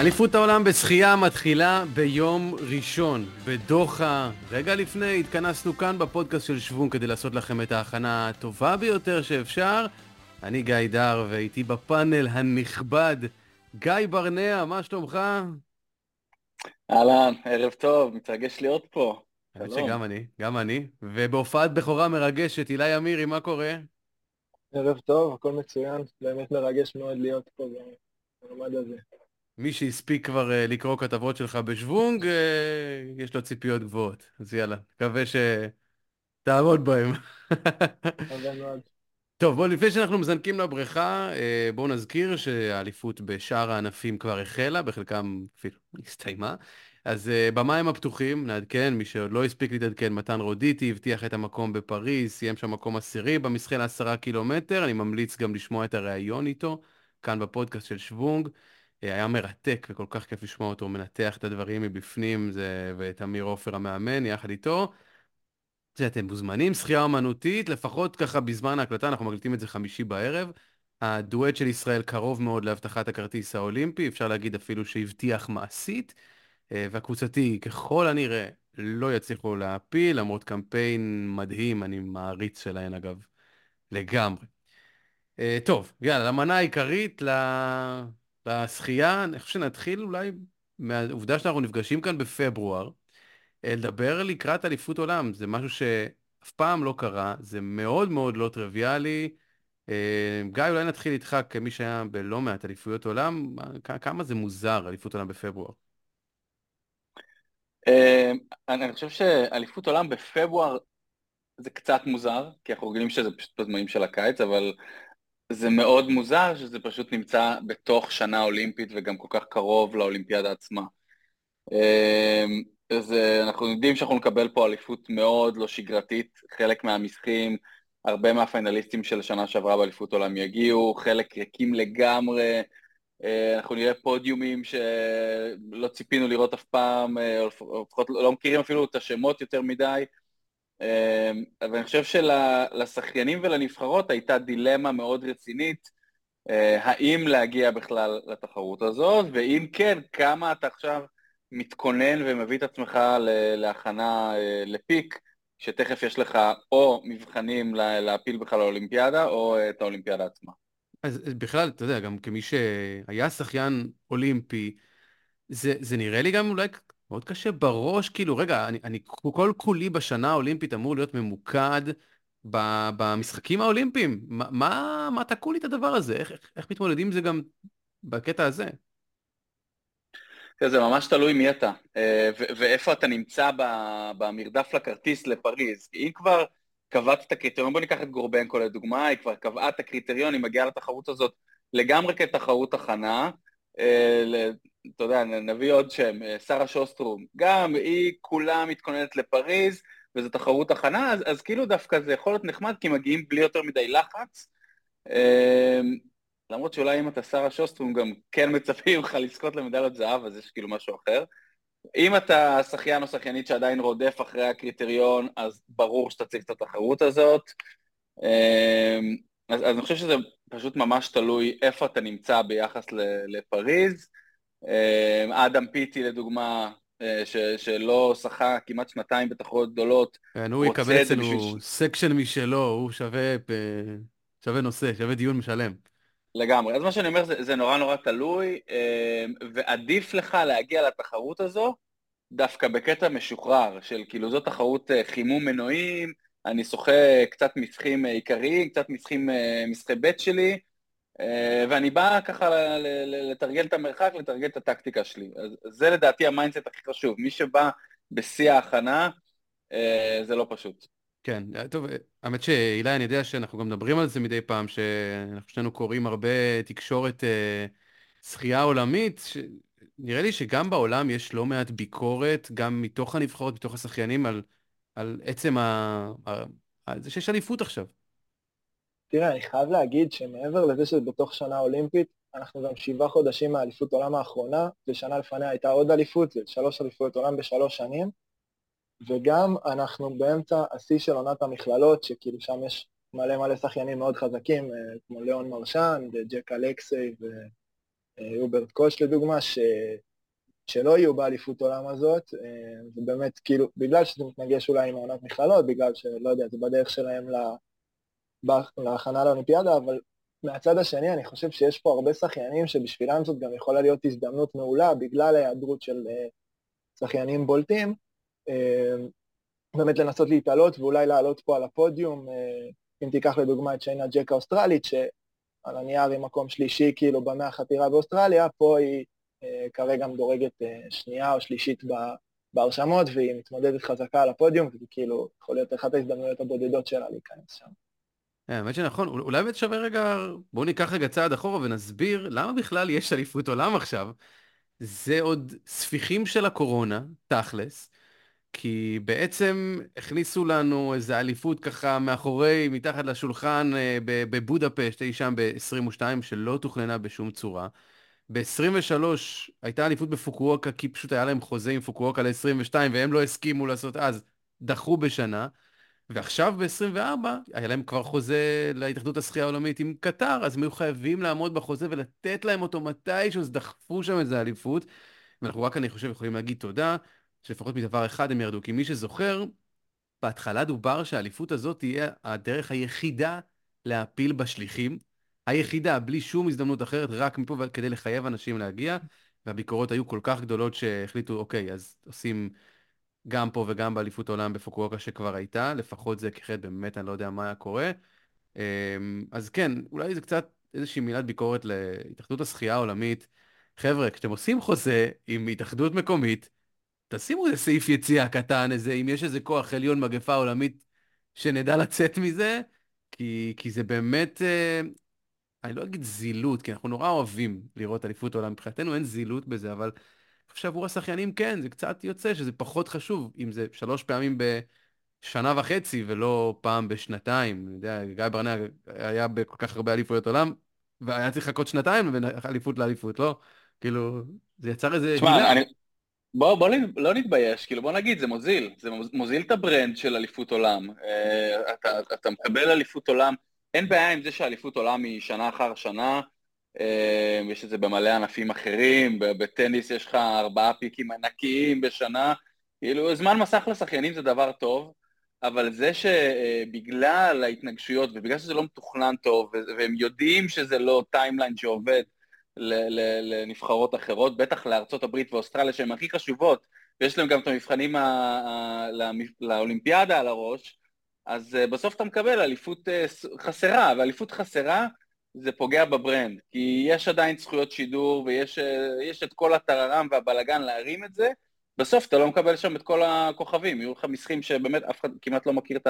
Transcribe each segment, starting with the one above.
אליפות העולם בשחייה מתחילה ביום ראשון, בדוחה. רגע לפני התכנסנו כאן בפודקאסט של שוון כדי לעשות לכם את ההכנה הטובה ביותר שאפשר. אני גיא דר, ואיתי בפאנל הנכבד, גיא ברנע, מה שלומך? אהלן, ערב טוב, מתרגש להיות פה. האמת שגם אני, גם אני. ובהופעת בכורה מרגשת, אילי אמירי, מה קורה? ערב טוב, הכל מצוין, באמת מרגש מאוד להיות פה במעמד הזה. מי שהספיק כבר uh, לקרוא כתבות שלך בשוונג, uh, יש לו ציפיות גבוהות. אז יאללה, מקווה שתעמוד בהם. טוב, בואו, לפני שאנחנו מזנקים לבריכה, uh, בואו נזכיר שהאליפות בשאר הענפים כבר החלה, בחלקם אפילו הסתיימה. אז uh, במים הפתוחים, נעדכן, מי שעוד לא הספיק להתעדכן, מתן רודיטי הבטיח את המקום בפריז, סיים שם מקום עשירי במשחה לעשרה קילומטר, אני ממליץ גם לשמוע את הריאיון איתו, כאן בפודקאסט של שוונג. אה, היה מרתק וכל כך כיף לשמוע אותו מנתח את הדברים מבפנים, זה, ואת אמיר עופר המאמן יחד איתו. זה, אתם מוזמנים, שחייה אומנותית, לפחות ככה בזמן ההקלטה, אנחנו מקליטים את זה חמישי בערב. הדואט של ישראל קרוב מאוד להבטחת הכרטיס האולימפי, אפשר להגיד אפילו שהבטיח מעשית, אה, והקבוצתי ככל הנראה לא יצליחו להפיל, למרות קמפיין מדהים, אני מעריץ שלהן אגב, לגמרי. אה, טוב, יאללה, למנה העיקרית, לשחייה, אני חושב שנתחיל אולי מהעובדה שאנחנו נפגשים כאן בפברואר, אה, לדבר לקראת אליפות עולם. זה משהו שאף פעם לא קרה, זה מאוד מאוד לא טריוויאלי. אה, גיא, אולי נתחיל איתך כמי שהיה בלא מעט אליפויות עולם, כמה זה מוזר, אליפות עולם בפברואר? אה, אני חושב שאליפות עולם בפברואר זה קצת מוזר, כי אנחנו רגילים שזה פשוט בזמנים של הקיץ, אבל זה מאוד מוזר שזה פשוט נמצא בתוך שנה אולימפית וגם כל כך קרוב לאולימפיאדה עצמה. אמ, אז אה, אנחנו יודעים שאנחנו נקבל פה אליפות מאוד לא שגרתית, חלק מהמשחקים, הרבה מהפיינליסטים של השנה שעברה באליפות עולם יגיעו, חלק ריקים לגמרי, אה, אנחנו נראה פודיומים שלא ציפינו לראות אף פעם, אה, לפחות לא מכירים אפילו את השמות יותר מדי. אמ, ואני חושב שלשחיינים ולנבחרות הייתה דילמה מאוד רצינית, אה, האם להגיע בכלל לתחרות הזאת, ואם כן, כמה אתה עכשיו מתכונן ומביא את עצמך להכנה אה, לפיק, שתכף יש לך או מבחנים להפיל בכלל לאולימפיאדה, או את האולימפיאדה עצמה. אז בכלל, אתה יודע, גם כמי שהיה שחיין אולימפי, זה, זה נראה לי גם אולי מאוד קשה בראש, כאילו, רגע, אני, אני כל כולי בשנה האולימפית אמור להיות ממוקד ב, במשחקים האולימפיים. מה, מה, מה תקעו לי את הדבר הזה? איך, איך, איך מתמודדים עם זה גם בקטע הזה? זה ממש תלוי מי אתה, אה, ואיפה אתה נמצא במרדף לכרטיס לפריז. אם כבר קבעת את הקריטריון, בוא ניקח את גורבנקו לדוגמה, היא כבר קבעה את הקריטריון, היא מגיעה לתחרות הזאת לגמרי כתחרות הכנה, אה, אתה יודע, נביא עוד שם, אה, שרה שוסטרום, גם היא כולה מתכוננת לפריז, וזו תחרות הכנה, אז, אז כאילו דווקא זה יכול להיות נחמד, כי מגיעים בלי יותר מדי לחץ. אמ, למרות שאולי אם אתה שרה שוסטרום, גם כן מצפים לך לזכות למדליות זהב, אז יש כאילו משהו אחר. אם אתה שחיין או שחיינית שעדיין רודף אחרי הקריטריון, אז ברור שאתה צריך את התחרות הזאת. אמ, אז, אז אני חושב שזה פשוט ממש תלוי איפה אתה נמצא ביחס לפריז. אמ, אדם פיטי לדוגמה, אה, ש, שלא שחה כמעט שנתיים בתחרויות גדולות. כן, הוא יקבל אצלנו בשביל... section משלו, הוא שווה, שווה נושא, שווה דיון משלו. לגמרי. אז מה שאני אומר זה, זה נורא נורא תלוי, אמ, ועדיף לך להגיע לתחרות הזו דווקא בקטע משוחרר, של כאילו זו תחרות אה, חימום מנועים, אני שוחה קצת משחים אה, עיקריים, קצת משחים, משחי ב' שלי, אה, ואני בא ככה לתרגל את המרחק, לתרגל את הטקטיקה שלי. זה לדעתי ה mindset הכי חשוב. מי שבא בשיא ההכנה, אה, זה לא פשוט. כן, טוב, האמת שאילי, אני יודע שאנחנו גם מדברים על זה מדי פעם, שאנחנו שנינו קוראים הרבה תקשורת אה, שחייה עולמית, ש... נראה לי שגם בעולם יש לא מעט ביקורת, גם מתוך הנבחרות, מתוך השחיינים, על, על עצם ה... על זה שיש אליפות עכשיו. תראה, אני חייב להגיד שמעבר לזה שזה בתוך שנה אולימפית, אנחנו גם שבעה חודשים מהאליפות עולם האחרונה, ושנה לפניה הייתה עוד אליפות, זה שלוש אליפויות עולם בשלוש שנים, וגם אנחנו באמצע השיא של עונת המכללות, שכאילו שם יש מלא מלא שחיינים מאוד חזקים, אה, כמו ליאון מרשן וג'ק אלכסי יוברט קוש לדוגמה, ש... שלא יהיו באליפות עולם הזאת, ובאמת כאילו, בגלל שזה מתנגש אולי עם העונת מכללות, בגלל שלא יודע, זה בדרך שלהם להכנה לאולימפיאדה, אבל מהצד השני אני חושב שיש פה הרבה שחיינים שבשבילם זאת גם יכולה להיות הזדמנות מעולה בגלל ההיעדרות של שחיינים בולטים, באמת לנסות להתעלות ואולי לעלות פה על הפודיום, אם תיקח לדוגמה את שיינה ג'ק האוסטרלית, שעל הנייר היא מקום שלישי כאילו במאה החתירה באוסטרליה, פה היא כרגע מדורגת שנייה או שלישית בהרשמות והיא מתמודדת חזקה על הפודיום, וזה כאילו יכול להיות אחת ההזדמנויות הבודדות שלה להיכנס שם. האמת שנכון, אולי באמת שווה רגע, בואו ניקח רגע צעד אחורה ונסביר למה בכלל יש אליפות עולם עכשיו. זה עוד ספיחים של הקורונה, תכלס, כי בעצם הכניסו לנו איזה אליפות ככה מאחורי, מתחת לשולחן אה, בבודפשט, אי שם ב-22, שלא תוכננה בשום צורה. ב-23 הייתה אליפות בפוקווקה, כי פשוט היה להם חוזה עם פוקווקה ל-22, והם לא הסכימו לעשות אז, דחו בשנה. ועכשיו ב-24 היה להם כבר חוזה להתאחדות השחייה העולמית עם קטר, אז הם היו חייבים לעמוד בחוזה ולתת להם אותו מתישהו, אז דחפו שם איזה אליפות. ואנחנו רק, אני חושב, יכולים להגיד תודה, שלפחות מדבר אחד הם ירדו, כי מי שזוכר, בהתחלה דובר שהאליפות הזאת תהיה הדרך היחידה להפיל בשליחים, היחידה, בלי שום הזדמנות אחרת, רק מפה כדי לחייב אנשים להגיע, והביקורות היו כל כך גדולות שהחליטו, אוקיי, אז עושים גם פה וגם באליפות העולם בפוקווקה שכבר הייתה, לפחות זה כחד באמת, אני לא יודע מה היה קורה. אמ, אז כן, אולי זה קצת איזושהי מילת ביקורת להתאחדות השחייה העולמית. חבר'ה, כשאתם עושים חוזה עם התאחדות מקומית, תשימו איזה סעיף יציאה קטן, איזה, אם יש איזה כוח עליון מגפה עולמית, שנדע לצאת מזה, כי, כי זה באמת, אה, אני לא אגיד זילות, כי אנחנו נורא אוהבים לראות אליפות עולם, מבחינתנו אין זילות בזה, אבל שעבור השחיינים כן, זה קצת יוצא שזה פחות חשוב, אם זה שלוש פעמים בשנה וחצי ולא פעם בשנתיים. אני יודע, גיא ברנע היה בכל כך הרבה אליפויות עולם, והיה צריך לחכות שנתיים בין אליפות לאליפות, לא? כאילו, זה יצר איזה... תשמע, אני... בוא, בוא לא נתבייש, כאילו בוא נגיד, זה מוזיל, זה מוזיל את ה brand של אליפות עולם. אה, אתה, אתה מקבל אליפות עולם, אין בעיה עם זה שאליפות עולם היא שנה אחר שנה, יש את זה במלא ענפים אחרים, בטניס יש לך ארבעה פיקים ענקיים בשנה, כאילו זמן מסך לשחיינים זה דבר טוב, אבל זה שבגלל ההתנגשויות ובגלל שזה לא מתוכנן טוב, והם יודעים שזה לא timeline שעובד לנבחרות אחרות, בטח לארצות הברית ואוסטרליה שהן הכי חשובות, ויש להם גם את המבחנים לאולימפיאדה על הראש, אז אה, בסוף אתה מקבל אליפות אה, חסרה, ואליפות חסרה זה פוגע בברנד, כי יש עדיין זכויות שידור ויש אה, את כל הטררם והבלגן להרים את זה, בסוף אתה לא מקבל שם את כל הכוכבים, יהיו לך משחקים שבאמת אף אחד כמעט לא מכיר את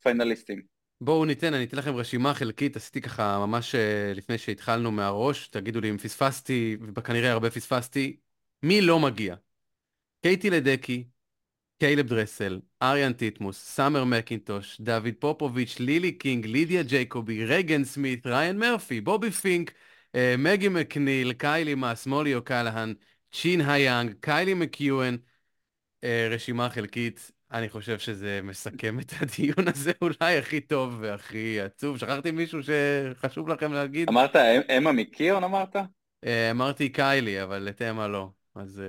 הפיינליסטים. בואו ניתן, אני אתן לכם רשימה חלקית, עשיתי ככה ממש אה, לפני שהתחלנו מהראש, תגידו לי אם פספסתי, וכנראה הרבה פספסתי, מי לא מגיע? קייטי לדקי, קיילב דרסל, אריאן טיטמוס, סאמר מקינטוש, דוד פופוביץ', לילי קינג, לידיה ג'ייקובי, רגן סמית, ראיין מרפי, בובי פינק, אה, מגי מקניל, קיילי מאס, מולי אוקלהן, צ'ין היאנג, קיילי מקיואן, אה, רשימה חלקית. אני חושב שזה מסכם את הדיון הזה אולי הכי טוב והכי עצוב. שכחתי מישהו שחשוב לכם להגיד? אמרת אמה מקיון אמרת? אה, אמרתי קיילי, אבל את אמה לא. אז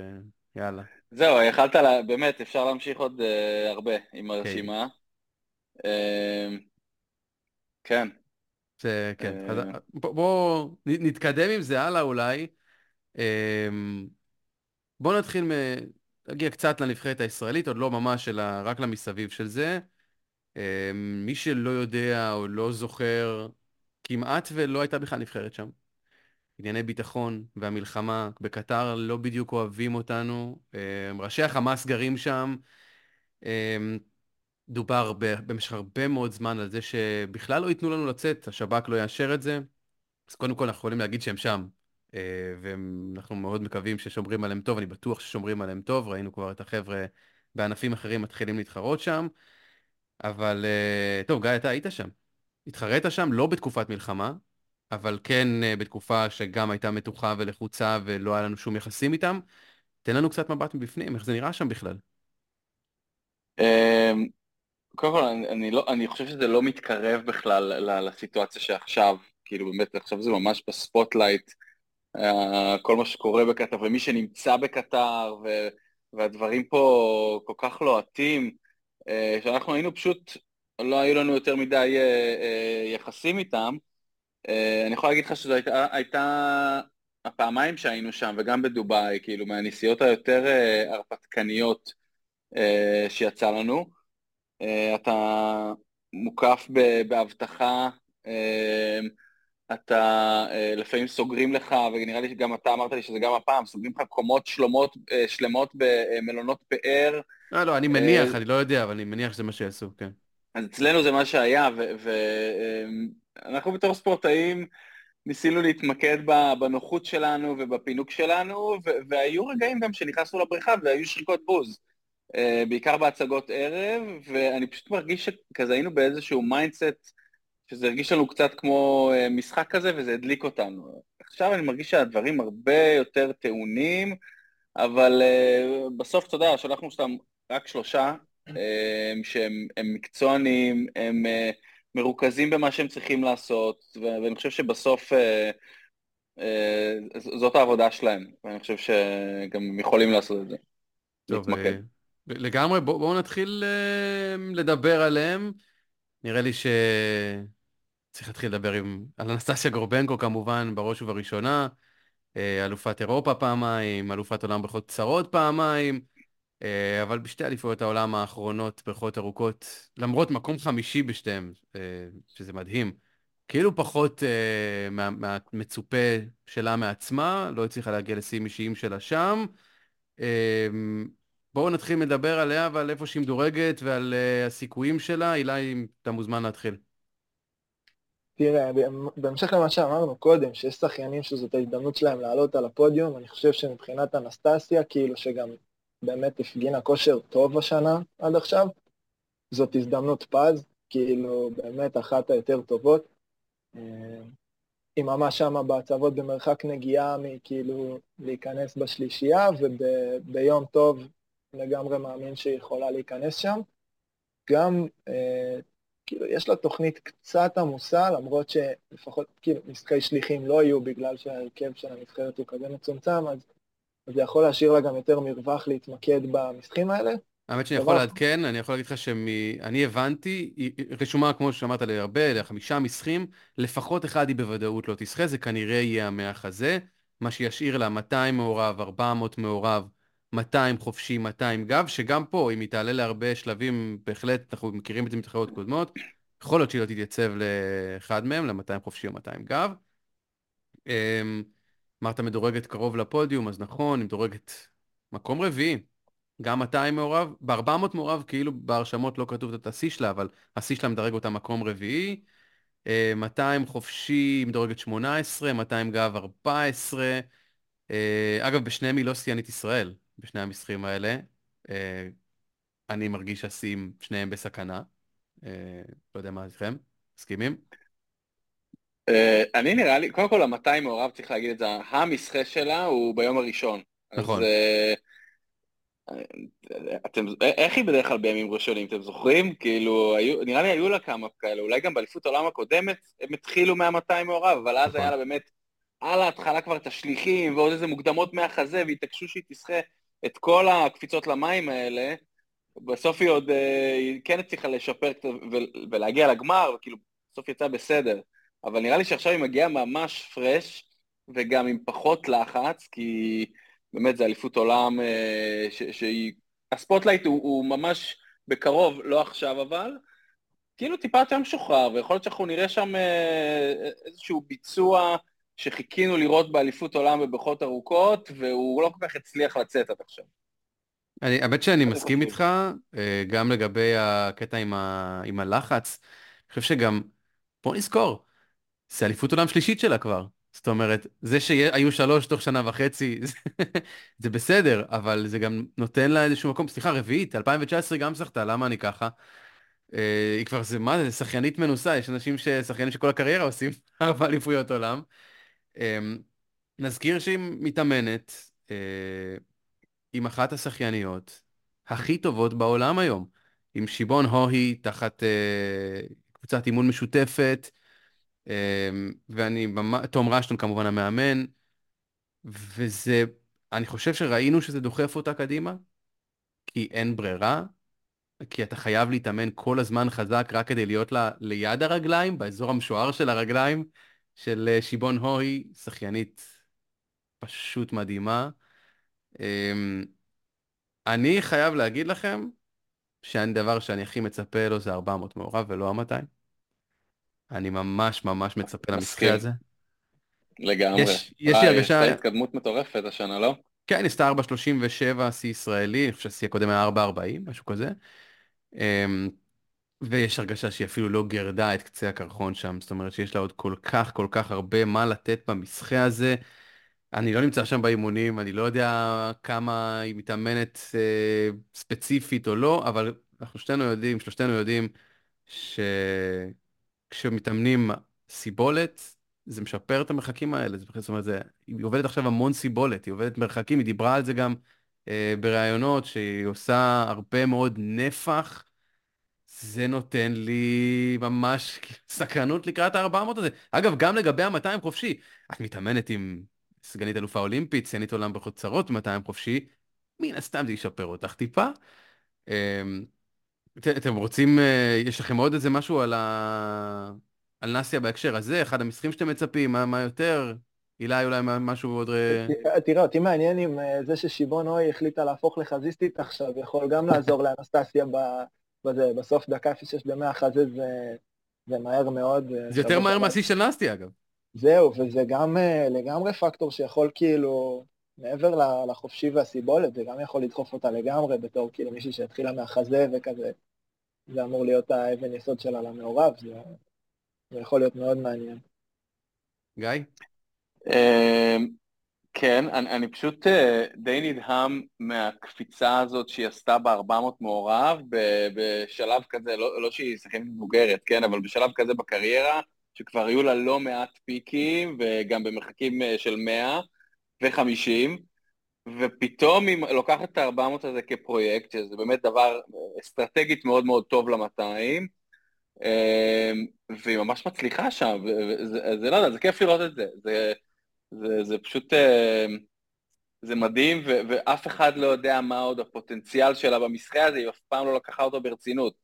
יאללה. זהו, יכלת, לה, באמת, אפשר להמשיך עוד uh, הרבה עם כן. הרשימה. Uh, כן. זה, כן. Uh... אז בואו בוא, נתקדם עם זה הלאה אולי. Uh, בואו נתחיל, מ... נגיע קצת לנבחרת הישראלית, עוד לא ממש, אלא רק למסביב של זה. Uh, מי שלא יודע או לא זוכר, כמעט ולא הייתה בכלל נבחרת שם. ענייני ביטחון והמלחמה בקטר לא בדיוק אוהבים אותנו. אמ, ראשי החמאס גרים שם. אמ, דובר במשך הרבה מאוד זמן על זה שבכלל לא ייתנו לנו לצאת, השב"כ לא יאשר את זה. אז קודם כל אנחנו יכולים להגיד שהם שם, אה, ואנחנו מאוד מקווים ששומרים עליהם טוב, אני בטוח ששומרים עליהם טוב, ראינו כבר את החבר'ה בענפים אחרים מתחילים להתחרות שם. אבל אה, טוב, גיא, אתה היית שם. התחרית שם לא בתקופת מלחמה, אבל כן אה, בתקופה שגם הייתה מתוחה ולחוצה ולא היה לנו שום יחסים איתם. תן לנו קצת מבט מבפנים, איך זה נראה שם בכלל. אמ, קודם כל, אני, אני, לא, אני חושב שזה לא מתקרב בכלל לסיטואציה שעכשיו, כאילו באמת עכשיו זה ממש ב spotlight כל מה שקורה בקטר, ומי שנמצא בקטר, ו, והדברים פה כל כך לוהטים, שאנחנו היינו פשוט, לא היו לנו יותר מדי יחסים איתם. אני יכול להגיד לך שזו הייתה, הייתה הפעמיים שהיינו שם, וגם בדובאי, כאילו, מהנסיעות היותר הרפתקניות שיצא לנו. אתה מוקף באבטחה, אתה אה, לפעמים סוגרים לך, ונראה לי שגם אתה אמרת לי שזה גם הפעם, סוגרים לך קומות שלמות, אה, שלמות במלונות פאר. לא, לא, אני מניח, אני לא יודע, אבל אני מניח שזה מה שיעשו, כן. אז אצלנו זה מה שהיה, ואנחנו בתור ספורטאים ניסינו להתמקד בנוחות שלנו ובפינוק שלנו, והיו רגעים גם שנכנסנו לבריכה והיו שריקות בוז. אה, בעיקר בהצגות ערב, ואני פשוט מרגיש שכזה היינו באיזשהו mindset שזה הרגיש לנו קצת כמו אה, משחק כזה וזה הדליק אותנו. עכשיו אני מרגיש שהדברים הרבה יותר טעונים, אבל uh, בסוף, אתה יודע, שלחנו סתם רק שלושה שהם מקצוענים, הם uh, מרוכזים במה שהם צריכים לעשות, ואני חושב שבסוף uh, uh, זאת העבודה שלהם, ואני חושב שגם הם יכולים לעשות את זה. טוב, לגמרי, בואו בוא נתחיל uh, לדבר עליהם. נראה לי ש... צריך להתחיל לדבר עם... על אנסטסיה גורבנקו כמובן, בראש ובראשונה, אה, אלופת אירופה פעמיים, אלופת עולם בריכות קצרות פעמיים, אה, אבל בשתי אליפויות העולם האחרונות, בריכות ארוכות, למרות מקום חמישי בשתיהם, אה, שזה מדהים, כאילו פחות מהמצופה שלה מעצמה, לא הצליחה להגיע לשיאים אישיים שלה שם. בואו נתחיל לדבר עליה ועל איפה שהיא מדורגת ועל הסיכויים שלה. אילי, אם אתה מוזמן להתחיל. תראה, בהמשך למה שאמרנו קודם, שיש שחיינים שזאת ההזדמנות שלהם לעלות על הפודיום, אני חושב שמבחינת אנסטסיה, כאילו שגם באמת הפגינה כושר טוב השנה עד עכשיו, זאת הזדמנות פז, כאילו באמת אחת היותר טובות. אה, היא ממש שמה בהצבות במרחק נגיעה מכאילו להיכנס בשלישייה, וביום טוב לגמרי מאמין שהיא יכולה להיכנס שם. גם אה, כאילו, יש לה תוכנית קצת עמוסה, למרות שלפחות, כאילו, משחקי שליחים לא יהיו בגלל שההרכב של הנבחרת הוא כזה מצומצם, אז זה יכול להשאיר לה גם יותר מרווח להתמקד במשחקים האלה. האמת שאני יכול לעדכן, אני יכול להגיד לך שאני הבנתי, היא רשומה, כמו שאמרת לי, הרבה, לחמישה משחקים, לפחות אחד היא בוודאות לא תשחה, זה כנראה יהיה המח הזה, מה שישאיר לה 200 מעורב, 400 מעורב, 200 חופשי, 200 גב, שגם פה, אם היא תעלה להרבה שלבים, בהחלט, אנחנו מכירים את זה מתחרות קודמות, יכול להיות שהיא לא תתייצב לאחד מהם, ל-200 חופשי או 200 גב. אמ, אמרת מדורגת קרוב לפודיום, אז נכון, היא מדורגת מקום רביעי, גם 200 מעורב, ב-400 מעורב, כאילו בהרשמות לא כתוב את השיא שלה, אבל השיא שלה מדרג אותה מקום רביעי. 200 אמ, חופשי, מדורגת 18, 200 גב 14. אה, אגב, בשניהם היא לא שיאנית ישראל. בשני המשחקים האלה. אה, אני מרגיש שהשיאים שניהם בסכנה. אה, לא יודע מה איתכם, מסכימים? אה, אני נראה לי, קודם כל ה-200 מעורב, צריך להגיד את זה, המסחה שלה הוא ביום הראשון. נכון. אז, אתם, איך היא בדרך כלל בימים ראשונים, אתם זוכרים? כאילו, היו, נראה לי היו לה כמה כאלה, אולי גם באליפות העולם הקודמת הם התחילו מה-200 מעורב, אבל אז נכון. היה לה באמת על ההתחלה כבר את השליחים ועוד איזה מוקדמות מהחזה, והתעקשו שהיא תשחה את כל הקפיצות למים האלה, בסוף היא עוד, היא כן הצליחה לשפר ולהגיע לגמר, וכאילו, בסוף יצא בסדר. אבל נראה לי שעכשיו היא מגיעה ממש fresh, וגם עם פחות לחץ, כי באמת זה אליפות עולם אה, שהיא... ה spotlight הוא, הוא ממש בקרוב, לא עכשיו אבל, כאילו טיפה יותר משוחרר, ויכול להיות שאנחנו נראה שם אה, איזשהו ביצוע שחיכינו לראות באליפות עולם בברכות ארוכות, והוא לא כל כך הצליח לצאת עד עכשיו. אני, האמת שאני מסכים איתך, אה, גם לגבי הקטע עם, ה, עם הלחץ. אני חושב שגם, בוא נזכור, זה אליפות עולם שלישית שלה כבר. זאת אומרת, זה שהיו שלוש תוך שנה וחצי, זה בסדר, אבל זה גם נותן לה איזשהו מקום, סליחה, רביעית, 2019 גם זכתה, למה אני ככה? אה, היא כבר, זה מה זה, שחיינית מנוסה, יש אנשים, שחיינים שכל הקריירה עושים ארבע אליפויות עולם. אמ, נזכיר שהיא מתאמנת אה, עם אחת השחייניות הכי טובות בעולם היום, עם שיבון הוהי תחת אה, קבוצת אימון משותפת, ואני, תום רשטון כמובן המאמן, וזה, אני חושב שראינו שזה דוחף אותה קדימה, כי אין ברירה, כי אתה חייב להתאמן כל הזמן חזק רק כדי להיות לה ליד הרגליים, באזור המשוער של הרגליים של אה, שיבון הוי, שחיינית פשוט מדהימה. אמ, אני חייב להגיד לכם שהדבר שאני הכי מצפה לו זה 400 מעורב ולא ה-200. אני ממש ממש מצפה למשחק הזה. לגמרי. יש, יש לי הרגשה... הייתה התקדמות מטורפת השנה, לא? כן, עשתה 4.37 שיא ישראלי, אני חושב שהשיא הקודם היה 4.40, משהו כזה. אמ, ויש הרגשה שהיא אפילו לא גרדה את קצה הקרחון שם, זאת אומרת שיש לה עוד כל כך כל כך הרבה מה לתת במשחה הזה. אני לא נמצא שם באימונים, אני לא יודע כמה היא מתאמנת אה, ספציפית או לא, אבל אנחנו שתינו יודעים, שלושתנו יודעים, שכשמתאמנים סיבולת, זה משפר את המרחקים האלה. זאת אומרת, זה, היא עובדת עכשיו המון סיבולת, היא עובדת מרחקים, היא דיברה על זה גם אה, בראיונות, שהיא עושה הרבה מאוד נפח. זה נותן לי ממש סקרנות לקראת ה-400 הזה. אגב, גם לגבי ה-200 חופשי, את מתאמנת עם סגנית אלופה אולימפית, שיאנית עולם בחוצרות 200 חופשי, מן הסתם זה ישפר אותך טיפה. אמ, אתם רוצים, אה, יש לכם עוד איזה משהו על, ה... על נסיה בהקשר הזה? אחד המשחקים שאתם מצפים, מה, מה יותר? אילי אולי משהו עוד... תראה, אותי מעניין אם אה, זה ששיבון אוי החליטה להפוך לחזיסטית עכשיו, יכול גם לעזור לאנסטסיה בזה, בסוף דקה 06 במאה חזה זה, זה מהר מאוד. אה, זה יותר מהר מהשיא של נסטי אגב. זהו, וזה גם לגמרי פקטור שיכול כאילו, מעבר לחופשי והסיבולת, זה גם יכול לדחוף אותה לגמרי בתור כאילו מישהי שהתחילה מהחזה וכזה, זה אמור להיות האבן יסוד שלה למעורב, זה, זה יכול להיות מאוד מעניין. גיא? אמ, כן, אני, אני פשוט אה, די נדהם מהקפיצה הזאת שהיא עשתה ב-400 מעורב, בשלב כזה, לא, לא שהיא שחקנית מבוגרת, כן, אבל בשלב כזה בקריירה, שכבר היו לה לא מעט פיקים, וגם במרחקים אה, של 100 ו-50, ופתאום היא לוקחת את ה-400 הזה כפרויקט, שזה באמת דבר אסטרטגית מאוד מאוד טוב ל-200, אמ, והיא ממש מצליחה שם, זה, לא יודע, זה כיף לראות את זה, זה, זה, זה פשוט, אמ, זה מדהים, ו, ואף אחד לא יודע מה עוד הפוטנציאל שלה במשחק הזה, היא אף פעם לא לקחה אותו ברצינות.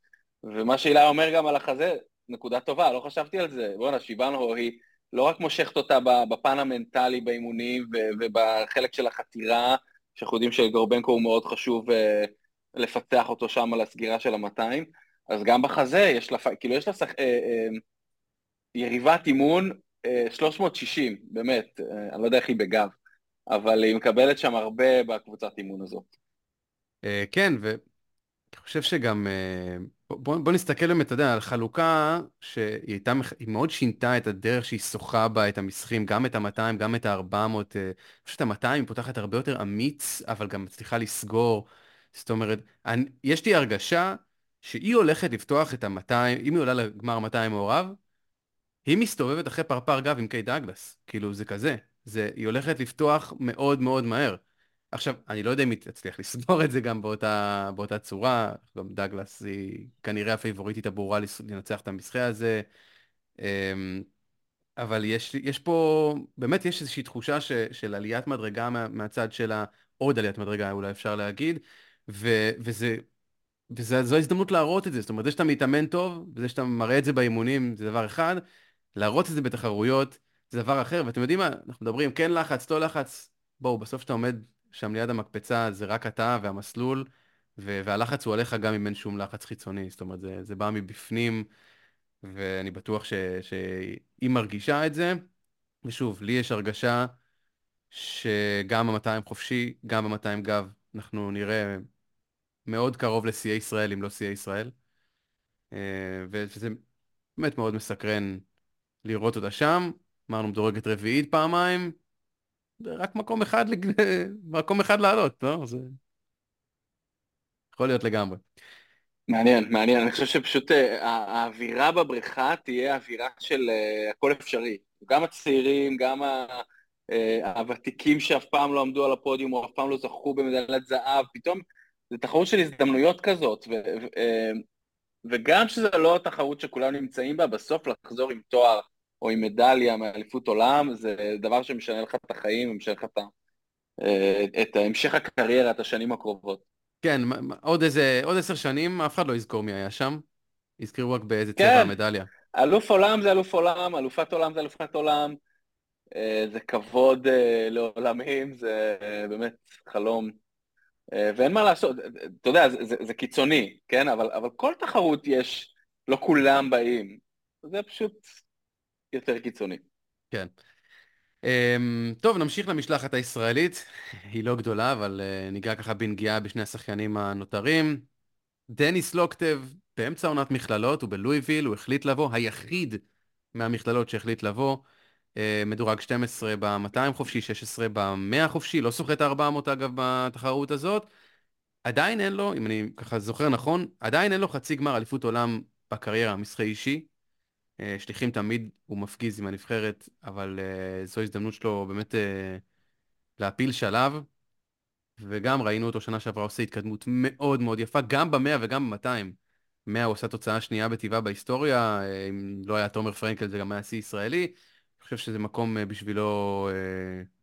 ומה שהילה אומר גם על החזה, נקודה טובה, לא חשבתי על זה. בואנה, שיבן היא לא רק מושכת אותה בפן המנטלי באימונים ובחלק של החתירה, שאנחנו יודעים שגורבנקו הוא מאוד חשוב אה, לפתח אותו שם על הסגירה של ה-200, אז גם בחזה יש לה, כאילו יש לה שח... אה, אה, יריבת אימון 360, באמת, אני לא יודע איך היא בגב, אבל היא מקבלת שם הרבה בקבוצת אימון הזאת. כן, ואני חושב שגם בוא, בוא נסתכל באמת, אתה יודע, על חלוקה שהיא הייתה, היא מאוד שינתה את הדרך שהיא שוחה בה את המסחים, גם את ה-200, גם את ה-400. אני חושב שאת ה-200 היא פותחת הרבה יותר אמיץ, אבל גם מצליחה לסגור. זאת אומרת, אני, יש לי הרגשה שהיא הולכת לפתוח את ה-200, אם היא עולה לגמר 200 מעורב, היא מסתובבת אחרי פרפר גב עם קיי דאגלס. כאילו, זה כזה. זה, היא הולכת לפתוח מאוד מאוד מהר. עכשיו, אני לא יודע אם היא תצליח לסבור את זה גם באותה, באותה צורה, גם דאגלס היא כנראה הפייבוריטית הברורה לנצח את המשחק הזה, אמ, אבל יש, יש פה, באמת יש איזושהי תחושה ש, של עליית מדרגה מה, מהצד שלה, עוד עליית מדרגה אולי אפשר להגיד, ו, וזה, וזו הזדמנות להראות את זה, זאת אומרת, זה שאתה מתאמן טוב, וזה שאתה מראה את זה באימונים זה דבר אחד, להראות את זה בתחרויות זה דבר אחר, ואתם יודעים מה, אנחנו מדברים כן לחץ, לא לחץ, בואו, בסוף שאתה עומד שם ליד המקפצה זה רק אתה והמסלול, והלחץ הוא עליך גם אם אין שום לחץ חיצוני, זאת אומרת, זה, זה בא מבפנים, ואני בטוח ש, שהיא מרגישה את זה. ושוב, לי יש הרגשה שגם ב-200 חופשי, גם ב-200 גב, אנחנו נראה מאוד קרוב לשיאי ישראל, אם לא שיאי ישראל. אה, וזה באמת מאוד מסקרן לראות אותה שם. אמרנו מדורגת רביעית פעמיים, רק מקום אחד, מקום אחד לעלות, לא? זה יכול להיות לגמרי. מעניין, מעניין. אני חושב שפשוט אה, האווירה בבריכה תהיה אווירה של uh, הכל אפשרי. גם הצעירים, גם ה, uh, הוותיקים שאף פעם לא עמדו על הפודיום או אף פעם לא זכו במדלת זהב, פתאום זה תחרות של הזדמנויות כזאת, ו, ו, וגם שזה לא תחרות שכולם נמצאים בה, בסוף לחזור עם תואר או עם מדליה מאליפות עולם, זה דבר שמשנה לך את החיים, ומשנה לך את, אה, את המשך הקריירה, את השנים הקרובות. כן, עוד איזה, עוד עשר שנים, אף אחד לא יזכור מי היה שם. יזכרו רק באיזה צבע כן. המדליה. אלוף עולם זה אלוף עולם, אלופת עולם זה אלופת עולם, אה, זה כבוד אה, לעולמים, זה באמת חלום. ואין מה לעשות, אתה יודע, זה, זה, זה קיצוני, כן? אבל, אבל כל תחרות יש, לא כולם באים. זה פשוט יותר קיצוני. כן. Um, טוב, נמשיך למשלחת הישראלית. היא לא גדולה, אבל uh, ניגע ככה בנגיעה בשני השחיינים הנותרים. דניס לוקטב, באמצע עונת מכללות, הוא בלואיביל, הוא החליט לבוא, היחיד מהמכללות שהחליט לבוא. Uh, מדורג 12 ב-200 חופשי, 16 ב-100 חופשי, לא סוחט 400 אגב בתחרות הזאת. עדיין אין לו, אם אני ככה זוכר נכון, עדיין אין לו חצי גמר אליפות עולם בקריירה המסחרי אישי. אה, שליחים תמיד הוא מפגיז עם הנבחרת, אבל uh, זו הזדמנות שלו באמת uh, להפיל שלב, וגם ראינו אותו שנה שעברה עושה התקדמות מאוד מאוד יפה, גם במאה וגם במאתיים. מאה הוא עושה תוצאה שנייה בטבעה בהיסטוריה, אם לא היה תומר פרנקל זה גם היה שיא ישראלי. אני חושב שזה מקום בשבילו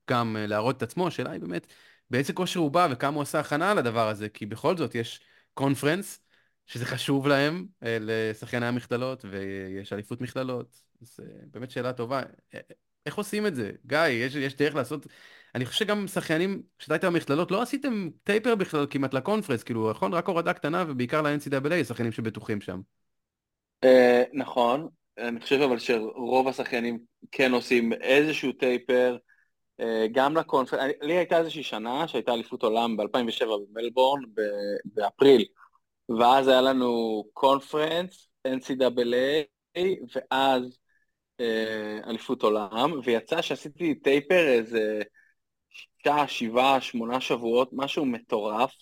גם להראות את עצמו, השאלה היא באמת באיזה כושר הוא בא וכמה הוא עשה הכנה לדבר הזה, כי בכל זאת יש קונפרנס, שזה חשוב להם, אה, לשחייני המכללות, ויש אליפות מכללות. זו אה, באמת שאלה טובה. אה, איך עושים את זה? גיא, יש, יש דרך לעשות... אני חושב שגם שחיינים, כשאתה היית במכללות, לא עשיתם טייפר בכלל כמעט לקונפרנס, כאילו, נכון? רק הורדה קטנה, ובעיקר ל-NCAA, שחיינים שבטוחים שם. נכון, אני חושב אבל שרוב השחיינים כן עושים איזשהו טייפר, גם לקונפרנס, לי הייתה איזושהי שנה שהייתה אליפות עולם ב-2007 במלבורן, באפריל. ואז היה לנו קונפרנס, NCAA, ואז אה, אליפות עולם, ויצא שעשיתי טייפר איזה שישה, שבעה, שמונה שבועות, משהו מטורף,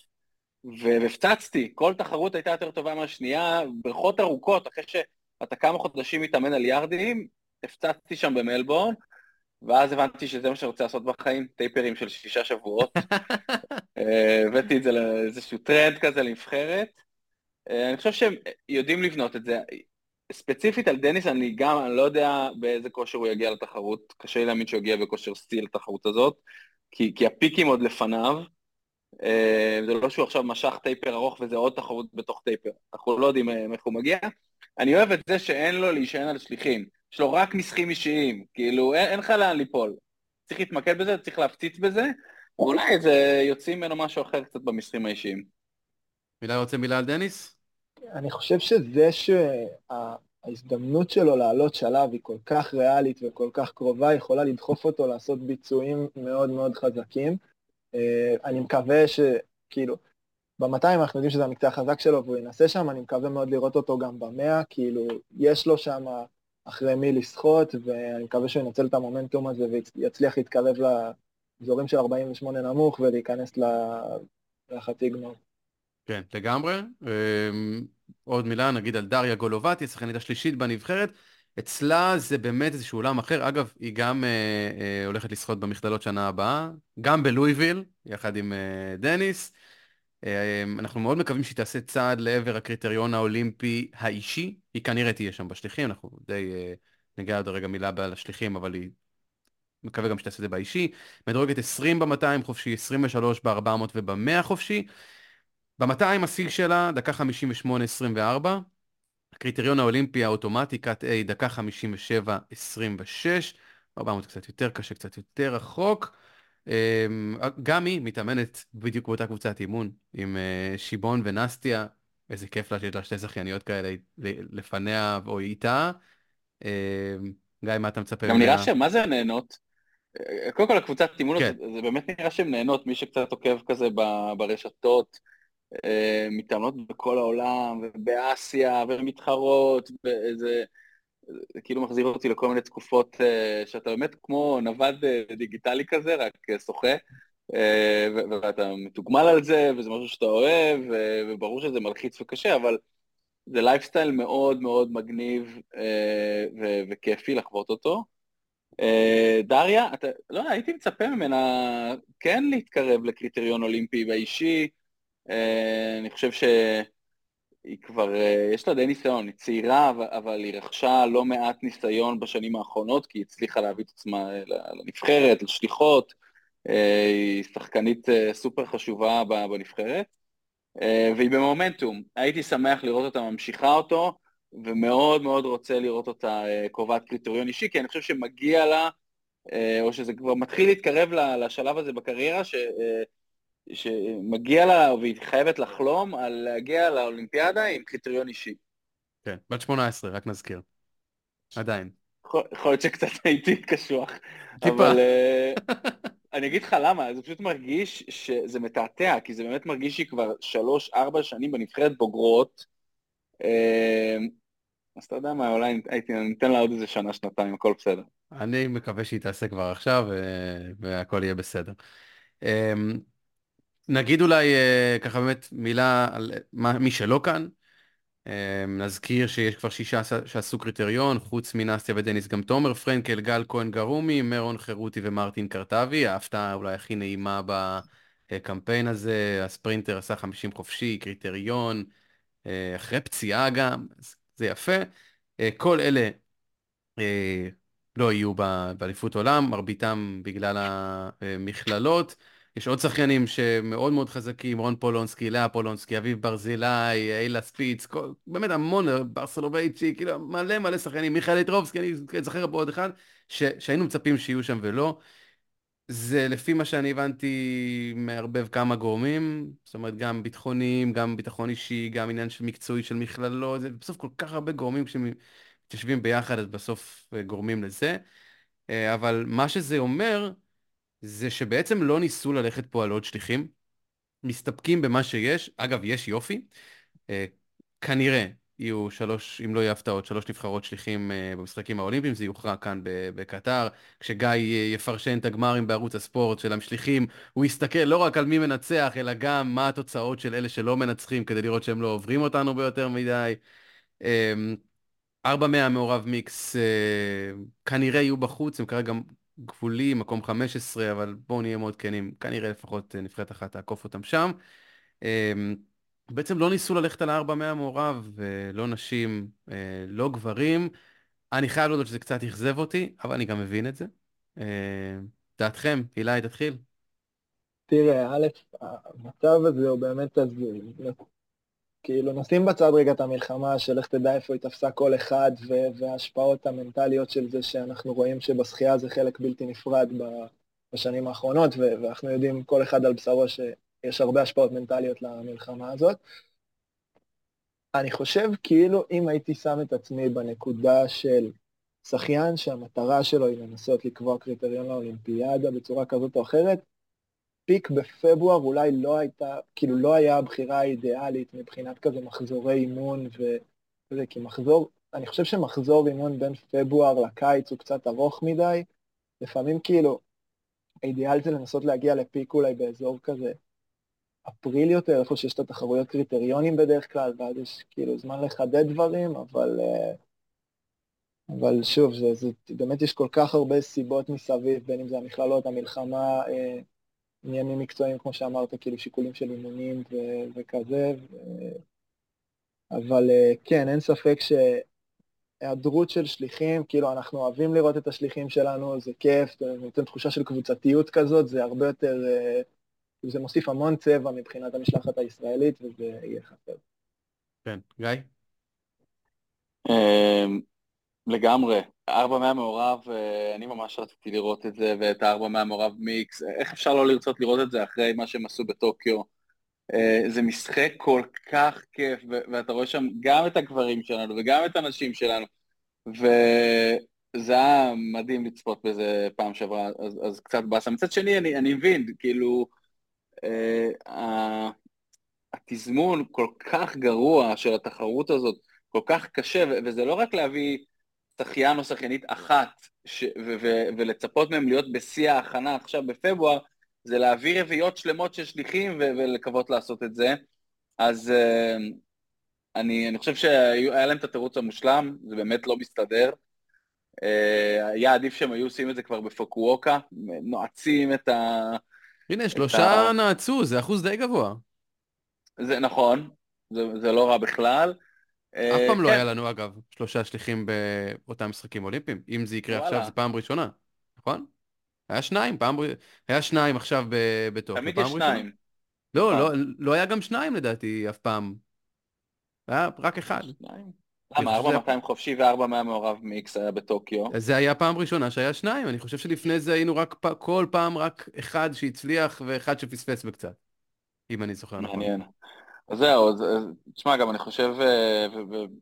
והפצצתי, כל תחרות הייתה יותר טובה מהשנייה, ברכות ארוכות, אחרי שאתה כמה חודשים מתאמן על יארדים, הפצצתי שם במלבורן, ואז הבנתי שזה מה שאני רוצה לעשות בחיים, טייפרים של שישה שבועות. אה, הבאתי את זה לאיזשהו טרנד כזה לנבחרת. אה, אני חושב שהם יודעים לבנות את זה. ספציפית על דניס, אני גם, אני לא יודע באיזה כושר הוא יגיע לתחרות, קשה לי להאמין שהוא יגיע בכושר שיא לתחרות הזאת, כי, כי הפיקים עוד לפניו. אה, זה לא שהוא עכשיו משך taper ארוך וזה עוד תחרות בתוך taper, אנחנו לא יודעים אה, איך הוא מגיע. אני אוהב את זה שאין לו להישען על שליחים, יש לו רק משחים אישיים, כאילו אין, אין לך לאן ליפול. צריך להתמקד בזה, צריך להפציץ בזה, אולי זה יוצאים ממנו משהו אחר קצת במסחים האישיים. מילה רוצה מילה על דניס? אני חושב שזה שההזדמנות שלו לעלות שלב היא כל כך ריאלית וכל כך קרובה, יכולה לדחוף אותו לעשות ביצועים מאוד מאוד חזקים. אה, אני מקווה שכאילו, ב-200 אנחנו יודעים שזה המקצוע החזק שלו והוא ינסה שם, אני מקווה מאוד לראות אותו גם ב-100, כאילו, יש לו שם אחרי מי לסחוט, ואני מקווה שהוא ינצל את המומנטום הזה ויצליח להתקרב לאזורים של 48 נמוך ולהיכנס לחצי גמר. כן, לגמרי. אמ, עוד מילה, נגיד על דריה גולובטי, השחקנית השלישית בנבחרת. אצלה זה באמת איזשהו עולם אחר. אגב, היא גם אה, אה, הולכת לשחות במכללות שנה הבאה, גם בלואיביל, יחד עם אה, דניס. אה, אנחנו מאוד מקווים שהיא תעשה צעד לעבר הקריטריון האולימפי האישי. היא כנראה תהיה שם בשליחים, אנחנו די אה, ניגע עוד רגע מילה על השליחים, אבל היא מקווה גם שתעשה את זה באישי. מדורגת 20 ב-200 חופשי, 23 ב-400 וב-100 חופשי. ב-200 השיא שלה, דקה 58-24. הקריטריון האולימפי האוטומטי, קאט A, דקה 57-26. 400 קצת יותר קשה, קצת יותר רחוק. אמ, גם היא מתאמנת בדיוק באותה קבוצת אימון עם אה, שיבון ונסטיה. איזה כיף לה שיש לה שתי זכייניות כאלה לפניה או איתה. אמ, גיא, מה אתה מצפה? גם נראה שמה זה נהנות? קודם כל הקבוצת אימון, כן. זה באמת נראה שהן נהנות, מי שקצת עוקב כזה ברשתות. אה, מתאמנות בכל העולם, ובאסיה, ומתחרות, וזה זה כאילו מחזיר אותי לכל מיני תקופות uh, שאתה באמת כמו נווד uh, דיגיטלי כזה, רק שוחה, ואתה מתוגמל על זה, וזה משהו שאתה אוהב, וברור שזה מלחיץ וקשה, אבל זה לייפסטייל מאוד מאוד מגניב וכיפי לחוות אותו. דריה, אתה, לא, הייתי מצפה ממנה כן להתקרב לקריטריון אולימפי באישי, אה, אני חושב היא כבר, אה, יש לה די ניסיון, היא צעירה, אבל היא רכשה לא מעט ניסיון בשנים האחרונות, כי היא הצליחה להביא את עצמה לנבחרת, לשליחות, אה, היא שחקנית אה, סופר חשובה בנבחרת, והיא במומנטום. הייתי שמח לראות אותה ממשיכה אותו, ומאוד מאוד רוצה לראות אותה קובעת קריטריון אישי, כי אני חושב שמגיע לה, או שזה כבר מתחיל להתקרב לשלב הזה בקריירה, ש... שמגיע לה והיא חייבת לחלום על להגיע לאולימפיאדה עם קריטריון אישי. כן, בת 18, רק נזכיר. עדיין. יכול להיות שקצת הייתי קשוח. טיפה. אבל uh, אני אגיד לך למה, זה פשוט מרגיש שזה מתעתע, כי זה באמת מרגיש שהיא כבר שלוש-ארבע שנים בנבחרת בוגרות. Uh, אז אתה יודע מה, אולי הייתי ניתן לה עוד איזה שנה, שנתיים, הכל בסדר. אני מקווה שהיא תעשה כבר עכשיו, והכל יהיה בסדר. אמ, נגיד אולי אה, ככה באמת מילה על מה, מי שלא כאן. אה, נזכיר שיש כבר שישה שעשו קריטריון, חוץ מנסטיה ודניס גם תומר פרנקל, גל כהן גרומי, מירון חרותי ומרטין קרטבי, ההפתעה אולי הכי נעימה בקמפיין הזה, הספרינטר עשה 50 חופשי, קריטריון, אה, אחרי פציעה גם, זה יפה. כל אלה לא יהיו באליפות עולם, מרביתם בגלל המכללות. יש עוד שחיינים שמאוד מאוד חזקים, רון פולונסקי, לאה פולונסקי, אביב ברזילי, אילה ספיץ, כל, באמת המון, ברסלובייצ'י, כאילו מלא מלא שחיינים, מיכאל יטרובסקי, אני אזכר פה עוד אחד, ש, שהיינו מצפים שיהיו שם ולא. זה לפי מה שאני הבנתי מערבב כמה גורמים, זאת אומרת גם ביטחוניים, גם ביטחון אישי, גם עניין של מקצועי של מכללות, זה בסוף כל כך הרבה גורמים כשמתיישבים ביחד אז בסוף אה, גורמים לזה. אה, אבל מה שזה אומר, זה שבעצם לא ניסו ללכת פה על עוד שליחים, מסתפקים במה שיש, אגב, יש יופי, אה, כנראה יהיו שלוש, אם לא יהיו הפתעות, שלוש נבחרות שליחים אה, במשחקים האולימפיים, זה יוכרע כאן בקטר, כשגיא יפרשן את הגמרים בערוץ הספורט של המשליחים, הוא יסתכל לא רק על מי מנצח, אלא גם מה התוצאות של אלה שלא מנצחים, כדי לראות שהם לא עוברים אותנו ביותר מדי. אה, ארבע מאה מעורב מיקס אה, כנראה יהיו בחוץ, הם כרגע גבולי, מקום 15, אבל בואו נהיה מאוד כנים, כנראה לפחות אה, נבחרת אחת תעקוף אותם שם. אמ, בעצם לא ניסו ללכת על הארבע מאה מעורב, לא נשים, אה, לא גברים. אני חייב להודות שזה קצת אכזב אותי, אבל אני גם מבין את זה. אה, דעתכם, אילי, תתחיל. תראה, א', המצב הזה הוא באמת הזוי. כאילו נשים בצד רגע את המלחמה של איך תדע איפה היא תפסה כל אחד וההשפעות המנטליות של זה שאנחנו רואים שבשחייה זה חלק בלתי נפרד בשנים האחרונות ואנחנו יודעים כל אחד על בשרו שיש הרבה השפעות מנטליות למלחמה הזאת. אני חושב כאילו אם הייתי שם את עצמי בנקודה של שחיין שהמטרה שלו היא לנסות לקבוע קריטריון לאולימפיאדה בצורה כזאת או אחרת, פיק בפברואר אולי לא הייתה, כאילו לא היה הבחירה האידיאלית מבחינת כזה מחזורי אימון וזה, כי מחזור, אני חושב שמחזור אימון בין פברואר לקיץ הוא קצת ארוך מדי, לפעמים כאילו, האידיאל זה לנסות להגיע לפיק אולי באזור כזה אפריל יותר, איפה שיש את התחרויות קריטריונים בדרך כלל, ואז יש כאילו זמן לחדד דברים, אבל... אה, אבל שוב, זה, זה, באמת יש כל כך הרבה סיבות מסביב, בין אם זה המכללות, המלחמה, אה, עניינים מקצועיים, כמו שאמרת, כאילו שיקולים של אימונים ו- וכזה, ו- אבל אה, כן, אין ספק שהיעדרות של שליחים, כאילו אנחנו אוהבים לראות את השליחים שלנו, זה כיף, זה נותן תחושה של קבוצתיות כזאת, זה הרבה יותר, אה, זה מוסיף המון צבע מבחינת המשלחת הישראלית, וזה יהיה חסר. כן, גיא? לגמרי. ארבע מאה מעורב, אה, אני ממש רציתי לראות את זה, ואת הארבע מאה מעורב מיקס. איך אפשר לא לרצות לראות את זה אחרי מה שהם עשו בטוקיו? אה, זה משחק כל כך כיף, ואתה רואה שם גם את הגברים שלנו וגם את הנשים שלנו, וזה היה מדהים לצפות בזה פעם שעברה, אז, אז קצת באסה. מצד שני, אני, אני מבין, כאילו, אה, התזמון כל כך גרוע של התחרות הזאת, כל כך קשה, וזה לא רק להביא... שחיין או שחיינית אחת ש- ו- ו- ולצפות מהם להיות בשיא ההכנה עכשיו בפברואר, זה להביא רביעיות שלמות של שליחים ו- ולקוות לעשות את זה. אז uh, אני, אני חושב שהיה להם את התירוץ המושלם, זה באמת לא מסתדר. Uh, היה עדיף שהם היו עושים את זה כבר בפוקווקה, נועצים את ה... הנה, שלושה ה... נעצו, זה אחוז די גבוה. זה נכון, זה, זה לא רע בכלל. אף פעם לא כן. היה לנו אגב שלושה שליחים באותם משחקים אולימפיים. אם זה יקרה עכשיו זה פעם ראשונה, נכון? היה שניים, פעם... היה שניים עכשיו בטוקיו. תמיד יש שניים. לא, לא, לא היה גם שניים לדעתי אף פעם. היה רק אחד. למה? 4,200 חופשי ו-4 מהמעורב מיקס היה בטוקיו. זה היה פעם ראשונה שהיה שניים, אני חושב שלפני זה היינו רק כל פעם רק אחד שהצליח ואחד שפספס בקצת, אם אני זוכר נכון. מעניין. זהו, תשמע, גם אני חושב, אה,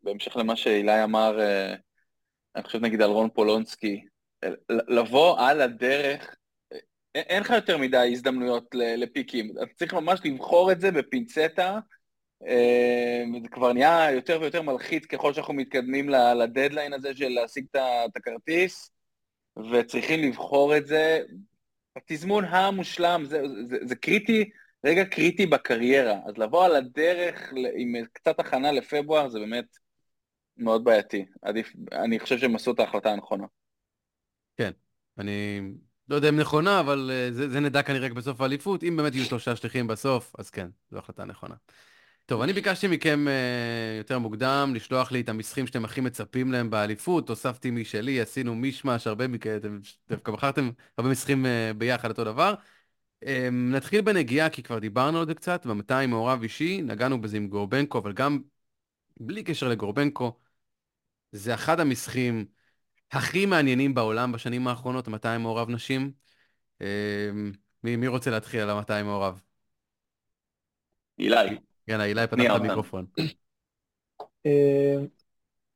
בהמשך למה שאילי אמר, אה, אני חושב נגיד על רון פולונסקי, לבוא על הדרך, אין לך יותר מדי הזדמנויות לפיקים, אתה צריך ממש לבחור את זה בפינצטה, אה, זה כבר נהיה יותר ויותר מלחיץ ככל שאנחנו מתקדמים לדדליין הזה של להשיג את הכרטיס, וצריכים לבחור את זה. התזמון המושלם, זה, זה, זה קריטי, רגע קריטי בקריירה. אז לבוא על הדרך עם קצת הכנה לפברואר זה באמת מאוד בעייתי. עדיף, אני חושב שהם עשו את ההחלטה הנכונה. כן, אני לא יודע אם נכונה, אבל אה, זה, זה נדע כנראה רק בסוף האליפות. אם באמת יהיו שלושה שליחים בסוף, אז כן, זו החלטה נכונה. טוב, אני ביקשתי מכם uh, יותר מוקדם לשלוח לי את המסחים שאתם הכי מצפים להם באליפות, הוספתי משלי, עשינו מישמש, הרבה מכאלה, אתם דווקא בחרתם הרבה מסחים uh, ביחד אותו דבר. Um, נתחיל בנגיעה, כי כבר דיברנו על זה קצת, ב-200 מעורב אישי, נגענו בזה עם גורבנקו, אבל גם בלי קשר לגורבנקו, זה אחד המסחים הכי מעניינים בעולם בשנים האחרונות, 200 מעורב נשים. Um, מי, מי רוצה להתחיל על ה-200 מעורב? אילי. כן, אילי פתח את המיקרופון. אה,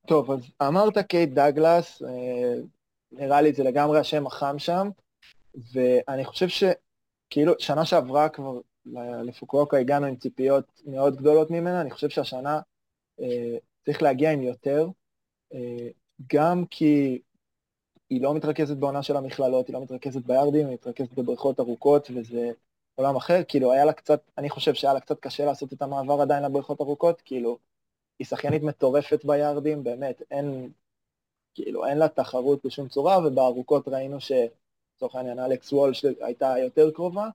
טוב, אז אמרת קייט דאגלס, אה, נראה לי זה לגמרי השם החם שם, ואני חושב שכאילו שנה שעברה כבר לפוקווקה הגענו עם ציפיות מאוד גדולות ממנה, אני חושב שהשנה אה, צריך להגיע עם יותר, גם כי היא לא מתרכזת בעונה של המכללות, היא לא מתרכזת ביארדים, היא מתרכזת בבריכות ארוכות, וזה עולם אחר, כאילו היה לה קצת, אני חושב שהיה לה קצת קשה לעשות את המעבר עדיין לבריכות ארוכות, כאילו, היא שחיינית מטורפת ביארדים, באמת, אין, כאילו, אין לה תחרות בשום צורה, ובארוכות ראינו שלצורך העניין אלכס וולש הייתה יותר קרובה,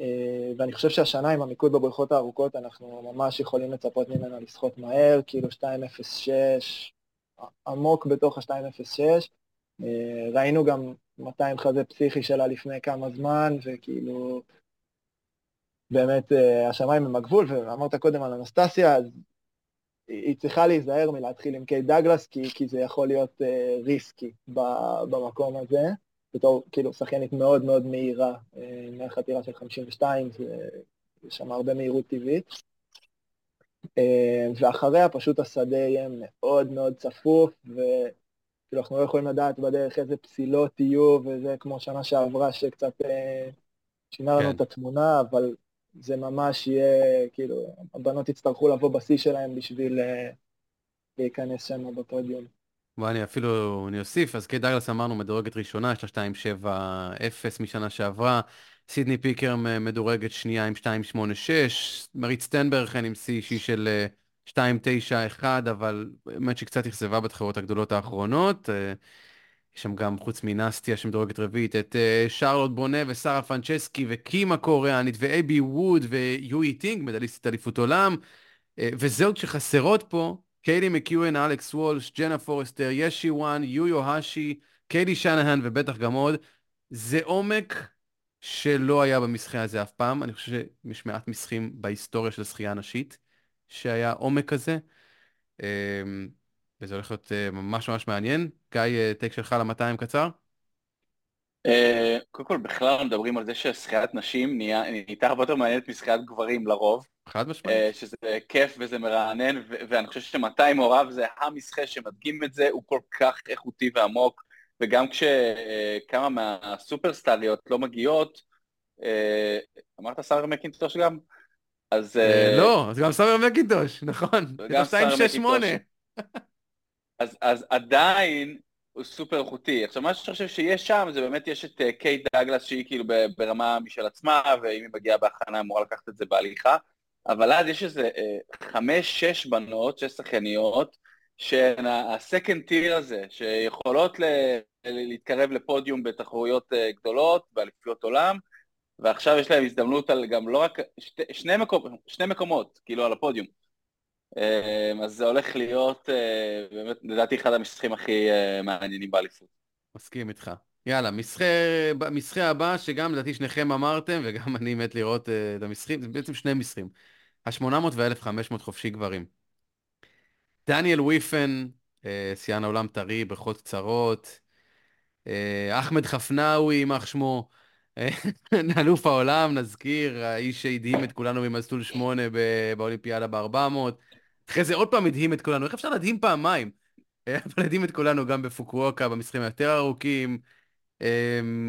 אה, ואני חושב שהשנה עם המיקוד בבריכות הארוכות אנחנו ממש יכולים לצפות ממנה לשחות מהר, כאילו 2.06, עמוק בתוך ה-2.06. אה, ראינו גם 200 חזה פסיכי שלה לפני כמה זמן, וכאילו באמת אה, השמיים הם הגבול, ואמרת קודם על אנסטסיה, אז היא צריכה להיזהר מלהתחיל עם קייט דאגלס, כי, כי זה יכול להיות uh, ריסקי במקום הזה, בתור כאילו שחיינית מאוד מאוד מהירה, uh, מהחתירה של 52, זה, יש שם הרבה מהירות טבעית. Uh, ואחריה פשוט השדה יהיה מאוד מאוד צפוף, וכאילו אנחנו לא יכולים לדעת בדרך איזה פסילות יהיו, וזה כמו שנה שעברה שקצת uh, שינה לנו כן. את התמונה, אבל זה ממש יהיה, כאילו, הבנות יצטרכו לבוא בשיא שלהם בשביל להיכנס שם בפודיום. ואני אפילו, אני אוסיף, אז קייט דאגלס אמרנו מדורגת ראשונה, יש לה 2.70 משנה שעברה, סידני פיקרם מדורגת שנייה עם 2.86, מרית סטנברכן עם שיא אישי של 2.91, אה, אבל באמת שקצת אכזבה בתחרות הגדולות האחרונות. אה, יש שם גם, חוץ מנסטיה שמדורגת רביעית, את שרלוט בונה ושרה פרנצ'סקי וקים הקוריאנית ואייבי ווד ויו ייטינג, מדליסטית אליפות עולם. וזהו שחסרות פה, קיילי מקיואן, אלכס וולש, ג'נה פורסטר, יה שיוואן, יואי אוהאשי, קיילי שנהן ובטח גם עוד. זה עומק שלא היה במשחה הזה אף פעם. אני חושב שיש מעט משחים בהיסטוריה של השחייה הנשית שהיה עומק כזה. אה, וזה הולך להיות אה, ממש ממש מעניין. גיא, אה, take שלך ל-200 קצר? אה, קודם כל בכלל מדברים על זה ששחיית נשים נהייתה הרבה יותר מעניינת משחיית גברים לרוב. חד משמעית. אה, שזה כיף וזה מרענן, ואני חושב ש-200 מעורב זה המשחה שמדגים את זה, הוא כל כך איכותי ועמוק, וגם כשכמה uh, מהסופרסטריות לא מגיעות, אמרת סאמר מקינטוש גם? אז... לא, אז גם סאמר מקינטוש, נכון. גם סאמר מקינטוש. אז עדיין הוא סופר איכותי. עכשיו, מה שאני חושב שיש שם, זה באמת יש את uh, קייט דאגלס שהיא כאילו ברמה משל עצמה, ואם היא מגיעה בהכנה, אמורה לקחת את זה בהליכה. אבל אז יש איזה uh, חמש, שש בנות, שש שחייניות, שהן הסקנד טיר הזה, שיכולות ל- להתקרב לפודיום בתחרויות uh, גדולות, באליפויות עולם, ועכשיו יש להם הזדמנות על גם לא רק, שתי, שני, מקומ, שני מקומות, כאילו על הפודיום. אז זה הולך להיות באמת, לדעתי, אחד המשחקים הכי מעניינים באליפות. מסכים איתך. יאללה, מסחה הבא, שגם לדעתי שניכם אמרתם, וגם אני מת לראות את המסחים, זה בעצם שני מסחים. ה-800 וה-1500 חופשי גברים. דניאל וויפן, שיאן העולם טרי, בריכות קצרות. אחמד חפנאווי, יימח שמו, אלוף העולם, נזכיר, האיש שהדהים את כולנו ממסלול 8 באולימפיאדה ב-400. אחרי זה עוד פעם הדהים את כולנו, איך אפשר להדהים פעמיים? אבל הדהים את כולנו גם בפוקווקה, במשחקים היותר ארוכים.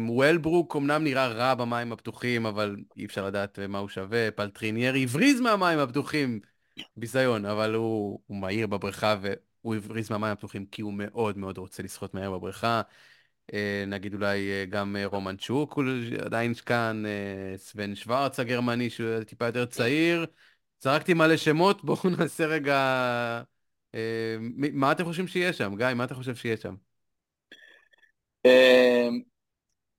וולברוק אמנם נראה רע במים הפתוחים, אבל אי אפשר לדעת מה הוא שווה. פלטריניירי הבריז מהמים הפתוחים, ביזיון, אבל הוא, הוא מהיר בבריכה והוא הבריז מהמים הפתוחים כי הוא מאוד מאוד רוצה לשחות מהר בבריכה. אה, נגיד אולי אה, גם אה, רומן צ'וק הוא עדיין כאן, סבן שוורץ הגרמני שהוא טיפה יותר צעיר. זרקתי מלא שמות, בואו נעשה רגע... מה אתם חושבים שיהיה שם? גיא, מה אתה חושב שיהיה שם?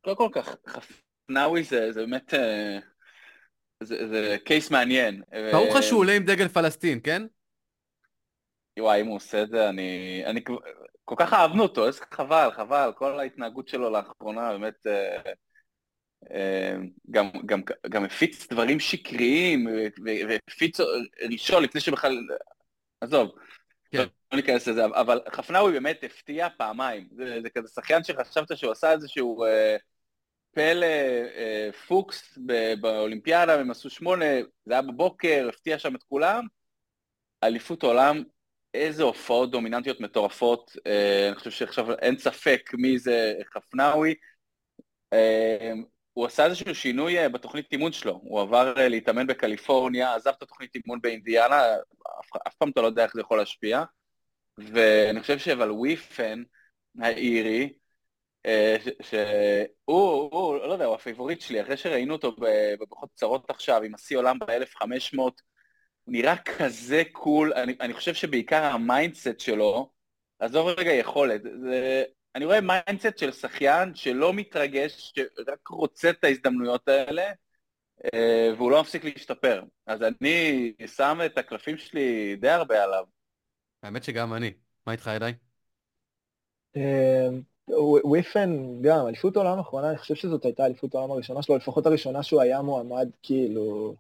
קודם כל כך, חפנאווי זה באמת... זה קייס מעניין. ברור לך שהוא עולה עם דגל פלסטין, כן? וואי, אם הוא עושה את זה, אני... אני כל כך אהבנו אותו, איזה חבל, חבל, כל ההתנהגות שלו לאחרונה באמת אה, אה, גם, גם, גם הפיץ דברים שקריים, והפיץ ראשון לפני שבכלל, עזוב, כן. לא ניכנס לזה, אבל חפנאווי באמת הפתיע פעמיים, זה, זה כזה שחיין שחשבת שהוא עשה איזשהו אה, פלא אה, פוקס באולימפיאדה, הם עשו שמונה, זה היה בבוקר, הפתיע שם את כולם, אליפות עולם איזה הופעות דומיננטיות מטורפות, אה, אני חושב שעכשיו אין ספק מי זה חפנאווי. אה, הוא עשה איזשהו שינוי אה, בתוכנית אימון שלו, הוא עבר להתאמן בקליפורניה, עזב את התוכנית אימון באינדיאנה, אף, אף פעם אתה לא יודע איך זה יכול להשפיע, ואני חושב שאבל וויפן האירי, שהוא, הוא, לא יודע, הוא ה favorite שלי, אחרי שראינו אותו בבריכות קצרות עכשיו, עם השיא עולם ב-1500, נראה כזה cool, אני, אני חושב שבעיקר ה mindset שלו, עזוב רגע יכולת, זה, אני רואה mindset של שחיין שלא מתרגש, שרק רוצה את ההזדמנויות האלה, אה, והוא לא מפסיק להשתפר. אז אני שם את הקלפים שלי די הרבה עליו. האמת שגם אני. מה איתך, ידי? אה, וויפן גם, אליפות העולם האחרונה, אני חושב שזאת הייתה אליפות העולם הראשונה שלו, לפחות הראשונה שהוא היה מועמד כאילו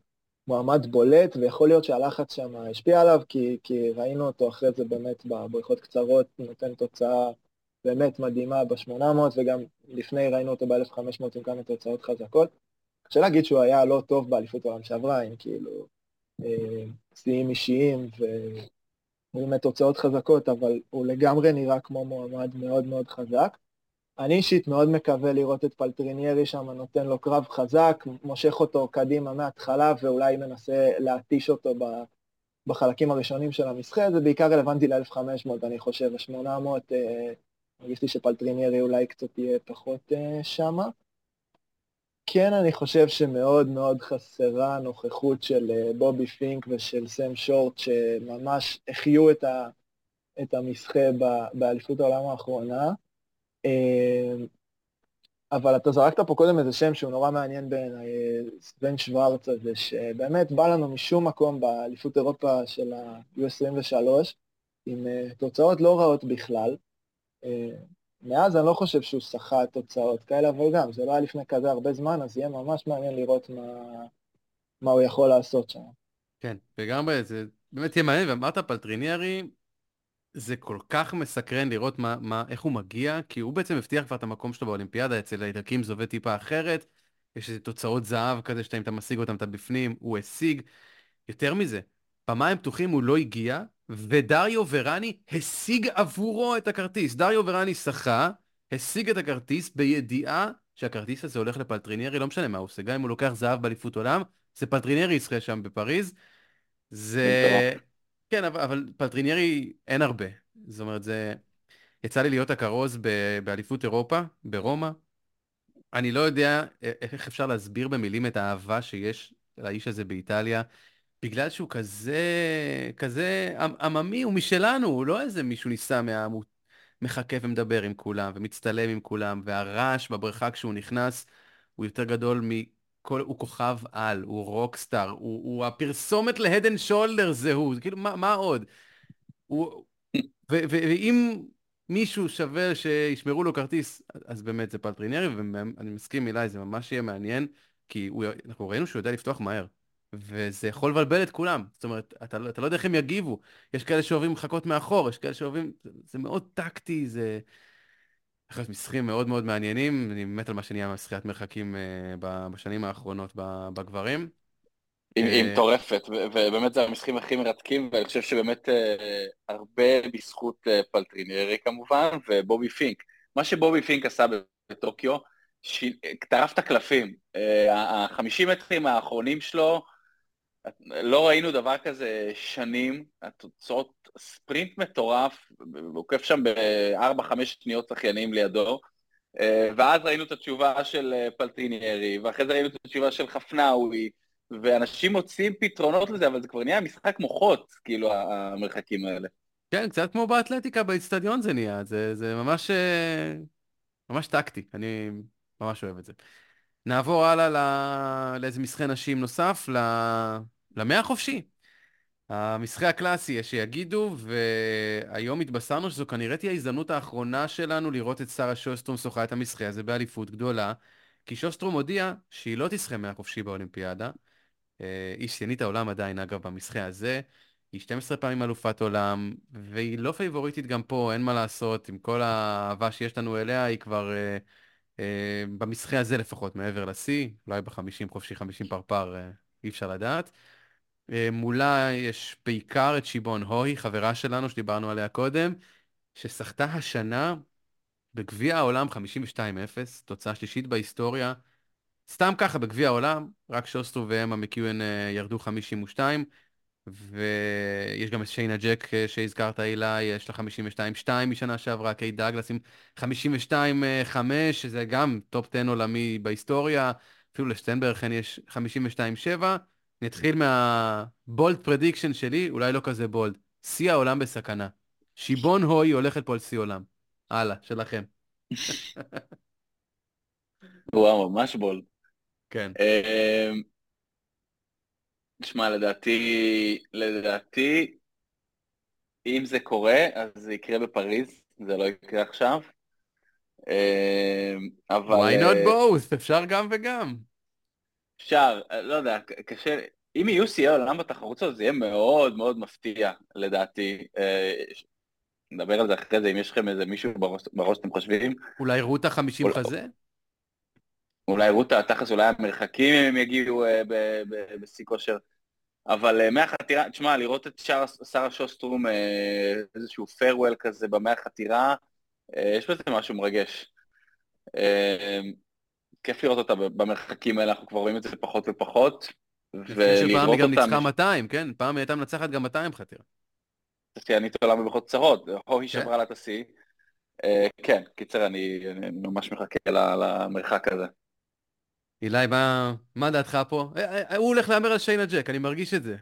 מועמד בולט, ויכול להיות שהלחץ שם השפיע עליו, כי, כי ראינו אותו אחרי זה באמת בבריכות קצרות, נותן תוצאה באמת מדהימה ב-800, וגם לפני ראינו אותו ב-1500 עם כמה תוצאות חזקות. קשה להגיד שהוא היה לא טוב באליפות העולם שעברה, עם כאילו אה, שיאים אישיים ובאמת תוצאות חזקות, אבל הוא לגמרי נראה כמו מועמד מאוד מאוד חזק. אני אישית מאוד מקווה לראות את פלטריניירי שם נותן לו קרב חזק, מושך אותו קדימה מההתחלה ואולי מנסה להתיש אותו בחלקים הראשונים של המשחק, זה בעיקר רלוונטי ל-1500 אני חושב, ה-800, אה, מרגיש לי שפלטריניירי אולי קצת יהיה פחות אה, שמה. כן, אני חושב שמאוד מאוד חסרה נוכחות של אה, בובי פינק ושל סם שורט, שממש החיו את, ה, את המשחה באליפות העולם האחרונה. אמ, אבל אתה זרקת פה קודם איזה שם שהוא נורא מעניין בעיניי, סבן שוורץ הזה, שבאמת בא לנו משום מקום באליפות אירופה של ה-U23, עם אה, תוצאות לא רעות בכלל. אה, מאז אני לא חושב שהוא שחה תוצאות כאלה, אבל גם, זה לא היה לפני כזה הרבה זמן, אז יהיה ממש מעניין לראות מה, מה הוא יכול לעשות שם. כן, וגם זה באמת יהיה מעניין, ואמרת פלטריניארי, זה כל כך מסקרן לראות מה, מה, איך הוא מגיע, כי הוא בעצם הבטיח כבר את המקום שלו באולימפיאדה, אצל האיטלקים זה עובד טיפה אחרת, יש איזה תוצאות זהב כזה שאם אתה משיג אותם אתה בפנים, הוא השיג. יותר מזה, במים פתוחים הוא לא הגיע, ודריו ורני השיג עבורו את הכרטיס. דריו ורני שחה, השיג את הכרטיס בידיעה שהכרטיס הזה הולך לפלטריניירי, לא משנה מה הוא עושה, גם אם הוא לוקח זהב באליפות עולם, זה פלטריניירי ישחה שם בפריז. זה... כן, אבל, אבל פלטריניירי אין הרבה. זאת אומרת, זה... יצא לי להיות הכרוז באליפות אירופה, ברומא. אני לא יודע איך אפשר להסביר במילים את האהבה שיש לאיש הזה באיטליה, בגלל שהוא כזה, כזה עממי, הוא משלנו, הוא לא איזה מישהו נישא מהעם, הוא מחכה ומדבר עם כולם, ומצטלם עם כולם, והרעש בבריכה כשהוא נכנס הוא יותר גדול כל, הוא כוכב על, הוא rockstar, הוא, הוא הפרסומת ל Head and Shoulders הוא, כאילו, מה, מה עוד? הוא, ו, ו, ואם מישהו שווה שישמרו לו כרטיס, אז באמת זה פלטריניירי, ואני מסכים אילי, זה ממש יהיה מעניין, כי הוא, אנחנו ראינו שהוא יודע לפתוח מהר. וזה יכול לבלבל את כולם. זאת אומרת, אתה, לא, אתה לא יודע איך הם יגיבו. יש כאלה שאוהבים לחכות מאחור, יש כאלה שאוהבים... זה, זה מאוד טקטי, זה... אחרי משחקים מאוד מאוד מעניינים, אני מת על מה שנהיה משחיית מרחקים uh, בשנים האחרונות בגברים. היא, אה, מטורפת, ובאמת זה המשחקים הכי מרתקים, ואני חושב שבאמת uh, הרבה בזכות uh, פלטריניירי כמובן, ובובי פינק. מה שבובי פינק עשה בטוקיו, ש... טרף את הקלפים. החמישים מטרים האחרונים שלו, לא ראינו דבר כזה שנים, התוצאות, ספרינט מטורף, הוא עוקף שם בארבע-חמש שניות שחייניים לידו, ואז ראינו את התשובה של פלטיניירי, ואחרי זה ראינו את התשובה של חפנאווי, ואנשים מוצאים פתרונות לזה, אבל זה כבר נהיה משחק מוחות, כאילו, המרחקים האלה. כן, קצת כמו באתלטיקה באצטדיון זה נהיה, זה, זה ממש, ממש טקטי, אני ממש אוהב את זה. נעבור הלאה לא... לאיזה משחק נשים נוסף, ל... למאה החופשי. המשחק הקלאסי, יש שיגידו, והיום התבשרנו שזו כנראה תהיה ההזדמנות האחרונה שלנו לראות את שרה שוסטרום שוחה את המשחק הזה באליפות גדולה, כי שוסטרום הודיעה שהיא לא תשחה מאה חופשי באולימפיאדה. אה, היא שיאנית העולם עדיין, אגב, במשחק הזה. היא 12 פעמים אלופת עולם, והיא לא פייבוריטית גם פה, אין מה לעשות, עם כל האהבה שיש לנו אליה, היא כבר... אה, במשחק הזה לפחות, מעבר לשיא, אולי בחמישים חופשי, חמישים פרפר, אה, אי אפשר לדעת. אה, מולה יש בעיקר את שיבון הוי, חברה שלנו שדיברנו עליה קודם, ששחתה השנה בגביע העולם 52-0, תוצאה שלישית בהיסטוריה. סתם ככה בגביע העולם, רק שוסטרום ואמה מקיואן ירדו 52, ויש גם את שיינה ג'ק אה, שהזכרת אילי, יש לה 52-2 משנה שעברה, קייט דאגלס עם 52-5, שזה גם טופ 10 עולמי בהיסטוריה, אפילו לשטיינברגן יש 52-7. נתחיל מה bold prediction שלי, אולי לא כזה bold. שיא העולם בסכנה. שיבון הוי הולכת פה על שיא עולם. הלאה, שלכם. וואו, ממש בולד. כן. תשמע, לדעתי, לדעתי, אם זה קורה, אז זה יקרה בפריז, זה לא יקרה עכשיו. אה, אבל... why not אה, both? אפשר גם וגם. אפשר, לא יודע, קשה, אם יהיו שיאי עולם בתחרות הזאת, זה יהיה מאוד מאוד מפתיע, לדעתי. אה, נדבר על זה אחרי זה, אם יש לכם איזה מישהו בראש, בראש שאתם חושבים. אולי רוטה 50 אולי... חזה? אולי רוטה, תכלס אולי המרחקים אם הם יגיעו בשיא כושר. אבל uh, מהחתירה, תשמע, לראות את שר, שרה שוסטרום, uh, איזשהו פיירוול כזה במאה החתירה, uh, יש בזה משהו מרגש. כיף לראות אותה במרחקים האלה, אנחנו כבר רואים את זה פחות ופחות. ולראות אותה... היא גם ניצחה 200, כן? פעם היא הייתה מנצחת גם 200 חתירה. שיאנית עולם בבריכות קצרות, הו היא כן. שברה לה את השיא. כן, קיצר, אני ממש מחכה למרחק הזה. אילי, מה, מה דעתך פה? אה, אה, הוא הולך להמר על שיינה ג'ק, אני מרגיש את זה.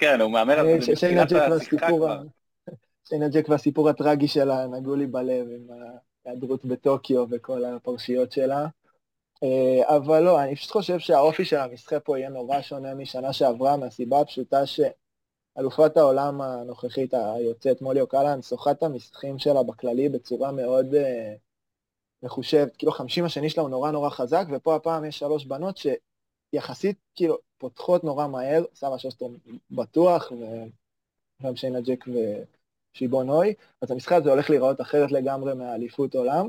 כן, הוא מהמר על זה בתחילת השיחה כבר. שיינה ג'ק והסיפור הטרגי שלה נגעו לי בלב עם ההיעדרות בטוקיו וכל הפרשיות שלה. אה, אבל לא, אני פשוט חושב שהאופי של המשחק פה יהיה נורא שונה משנה שעברה, מהסיבה הפשוטה שאלופת העולם הנוכחית היוצאת מולי אוקלן שוחה את המשחקים שלה בכללי בצורה מאוד... מחושבת, כאילו חמישים השני שלה הוא נורא נורא חזק, ופה הפעם יש שלוש בנות שיחסית כאילו פותחות נורא מהר, שרה שוסטרום בטוח, וגם שיינה ג'ק ושיבון הוי, אז המשחק הזה הולך להיראות אחרת לגמרי מהאליפות עולם,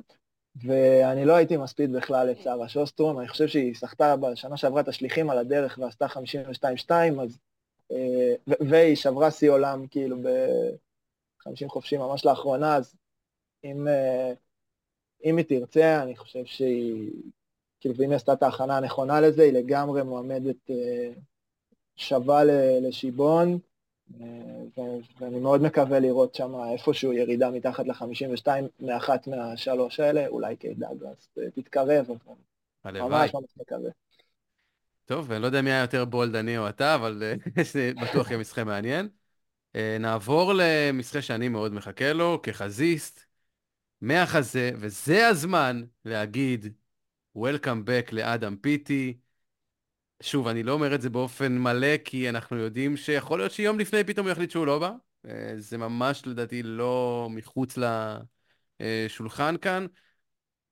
ואני לא הייתי מספיד בכלל את שרה שוסטרום, אני חושב שהיא שחתה בשנה שעברה את השליחים על הדרך ועשתה 52-2, אז... אה, והיא שברה שיא עולם כאילו ב-50 חופשי ממש לאחרונה, אז אם... אה, אם היא תרצה, אני חושב שהיא, כאילו, ואם היא עשתה את ההכנה הנכונה לזה, היא לגמרי מועמדת אה, שווה לשיבון, אה, ואני מאוד מקווה לראות שם איפשהו ירידה מתחת ל-52 מאחת מהשלוש האלה, אולי קייט דאגלס אה, תתקרב, אבל ממש ממש מקווה. טוב, אני לא יודע מי היה יותר בולד, אני או אתה, אבל זה בטוח יהיה משחק מעניין. נעבור למשחק שאני מאוד מחכה לו, כחזיסט. מהחזה, וזה הזמן להגיד Welcome back לאדם פיטי. שוב, אני לא אומר את זה באופן מלא, כי אנחנו יודעים שיכול להיות שיום לפני פתאום הוא יחליט שהוא לא בא. אה, זה ממש לדעתי לא מחוץ לשולחן כאן.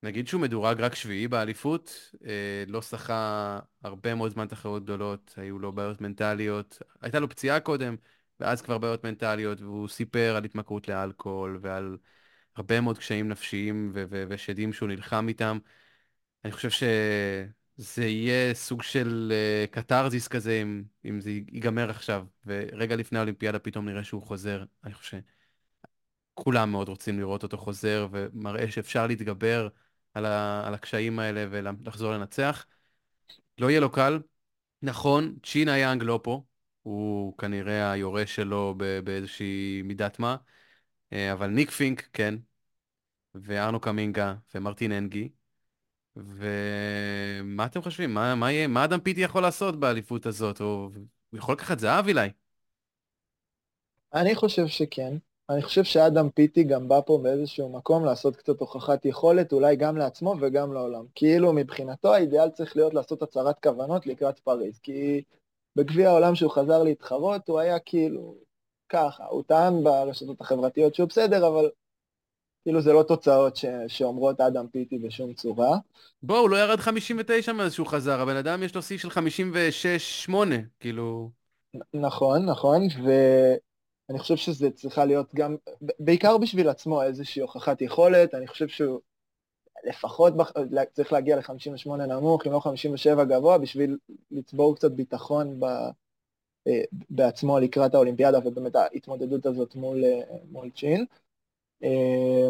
נגיד שהוא מדורג רק שביעי באליפות, אה, לא שחה הרבה מאוד זמן תחרות גדולות, היו לו בעיות מנטליות, הייתה לו פציעה קודם, ואז כבר בעיות מנטליות, והוא סיפר על התמכרות לאלכוהול ועל הרבה מאוד קשיים נפשיים ו- ו- ושדים שהוא נלחם איתם. אני חושב שזה יהיה סוג של uh, קתרזיס כזה, אם, אם זה ייגמר עכשיו, ורגע לפני האולימפיאדה פתאום נראה שהוא חוזר. אני חושב שכולם מאוד רוצים לראות אותו חוזר, ומראה שאפשר להתגבר על, ה- על הקשיים האלה ולחזור לנצח. לא יהיה לו קל. נכון, צ'ינה יאנג לא פה, הוא כנראה היורש שלו באיזושהי מידת מה, אבל ניק פינק, כן, וארנו קמינגה ומרטין אנגי. ומה אתם חושבים? מה, מה, יהיה, מה אדם פיטי יכול לעשות באליפות הזאת? הוא, הוא יכול לקחת זהב אולי? אני חושב שכן. אני חושב שאדם פיטי גם בא פה באיזשהו מקום לעשות קצת הוכחת יכולת, אולי גם לעצמו וגם לעולם. כאילו מבחינתו האידיאל צריך להיות לעשות הצהרת כוונות לקראת פריז, כי בגביע העולם שהוא חזר להתחרות הוא היה כאילו ככה, הוא טען ברשתות החברתיות שהוא בסדר, אבל כאילו זה לא תוצאות ש... שאומרות אדם פיטי בשום צורה. בוא, הוא לא ירד 59 מאז שהוא חזר, הבן אדם יש לו שיא של 56-8, כאילו... נכון, נכון, ואני חושב שזה צריכה להיות גם, בעיקר בשביל עצמו, איזושהי הוכחת יכולת, אני חושב שהוא לפחות בח... צריך להגיע ל-58 נמוך, אם לא 57 גבוה, בשביל לצבור קצת ביטחון ב... אה, בעצמו לקראת האולימפיאדה, ובאמת ההתמודדות הזאת מול, אה, מול צ'ין. אה,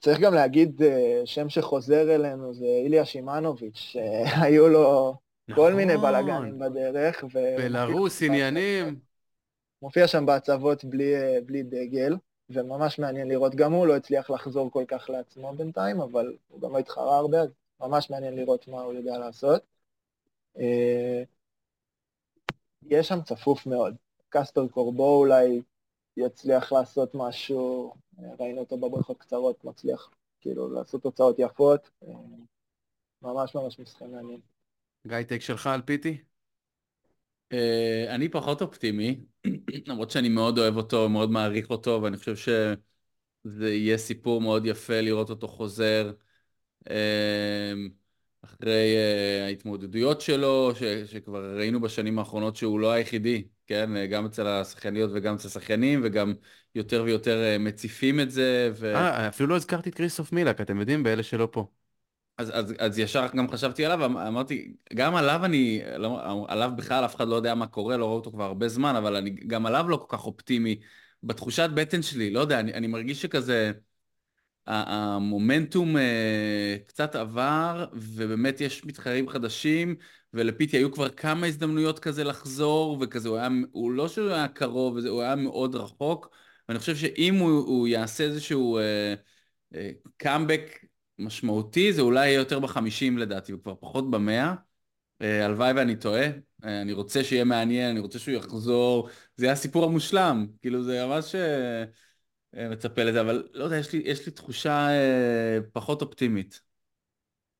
צריך גם להגיד שם שחוזר אלינו זה איליה שימנוביץ', שהיו לו נכון. כל מיני נכון. בלאגנים בדרך. בלרוס, עניינים. מופיע שם בהצבות בלי, בלי דגל, וממש מעניין לראות, גם הוא לא הצליח לחזור כל כך לעצמו בינתיים, אבל הוא גם לא התחרה הרבה, אז ממש מעניין לראות מה הוא יודע לעשות. יש שם צפוף מאוד. קסטר קורבו אולי יצליח לעשות משהו, ראינו אותו בבריכות קצרות, מצליח כאילו לעשות תוצאות יפות, ממש ממש משחק מעניין. גיא, טייק שלך על פיטי? אה, אני פחות אופטימי, למרות שאני מאוד אוהב אותו, מאוד מעריך אותו, ואני חושב שזה יהיה סיפור מאוד יפה לראות אותו חוזר. אחרי uh, ההתמודדויות שלו, ש, שכבר ראינו בשנים האחרונות שהוא לא היחידי, כן? אה, גם אצל השחייניות וגם אצל השחיינים, וגם יותר ויותר uh, מציפים את זה. ו... אה, אפילו לא הזכרתי את כריסטוף מילק, אתם יודעים, באלה שלא פה. אז, אז, אז ישר גם חשבתי עליו, אמ, אמרתי, גם עליו אני, לא, עליו בכלל אף אחד לא יודע מה קורה, לא רואה אותו כבר הרבה זמן, אבל אני גם עליו לא כל כך אופטימי. בתחושת בטן שלי, לא יודע, אני, אני מרגיש שכזה... המומנטום אה, קצת עבר, ובאמת יש מתחרים חדשים, ולפיטי היו כבר כמה הזדמנויות כזה לחזור, וכזה, הוא היה, הוא לא שהוא היה קרוב, הוא היה מאוד רחוק, ואני חושב שאם הוא, הוא יעשה איזשהו קאמבק uh, uh, משמעותי, זה אולי יהיה יותר בחמישים לדעתי, וכבר פחות במאה. Uh, הלוואי ואני טועה, uh, אני רוצה שיהיה מעניין, אני רוצה שהוא יחזור, זה היה הסיפור המושלם, כאילו זה ממש... Uh, אה, מצפה לזה, אבל לא יודע, יש לי, יש לי תחושה אה, פחות אופטימית.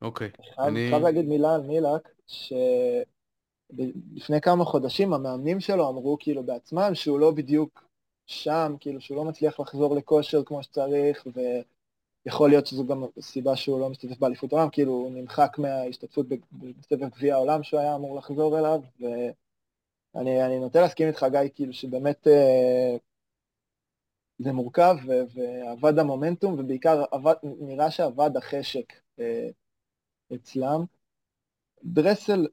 אוקיי. אני חייב להגיד מילה על מילק, שלפני כמה חודשים המאמנים שלו אמרו כאילו בעצמם שהוא לא בדיוק שם, כאילו שהוא לא מצליח לחזור לכושר כמו שצריך, ויכול להיות שזו גם סיבה שהוא לא משתתף באליפות העולם, כאילו הוא נמחק מההשתתפות בסבב גביע העולם שהוא היה אמור לחזור אליו, ואני נוטה להסכים איתך גיא, כאילו שבאמת אה, זה מורכב ועבד המומנטום ובעיקר עבד, נראה שעבד החשק אה, אצלם. דרסל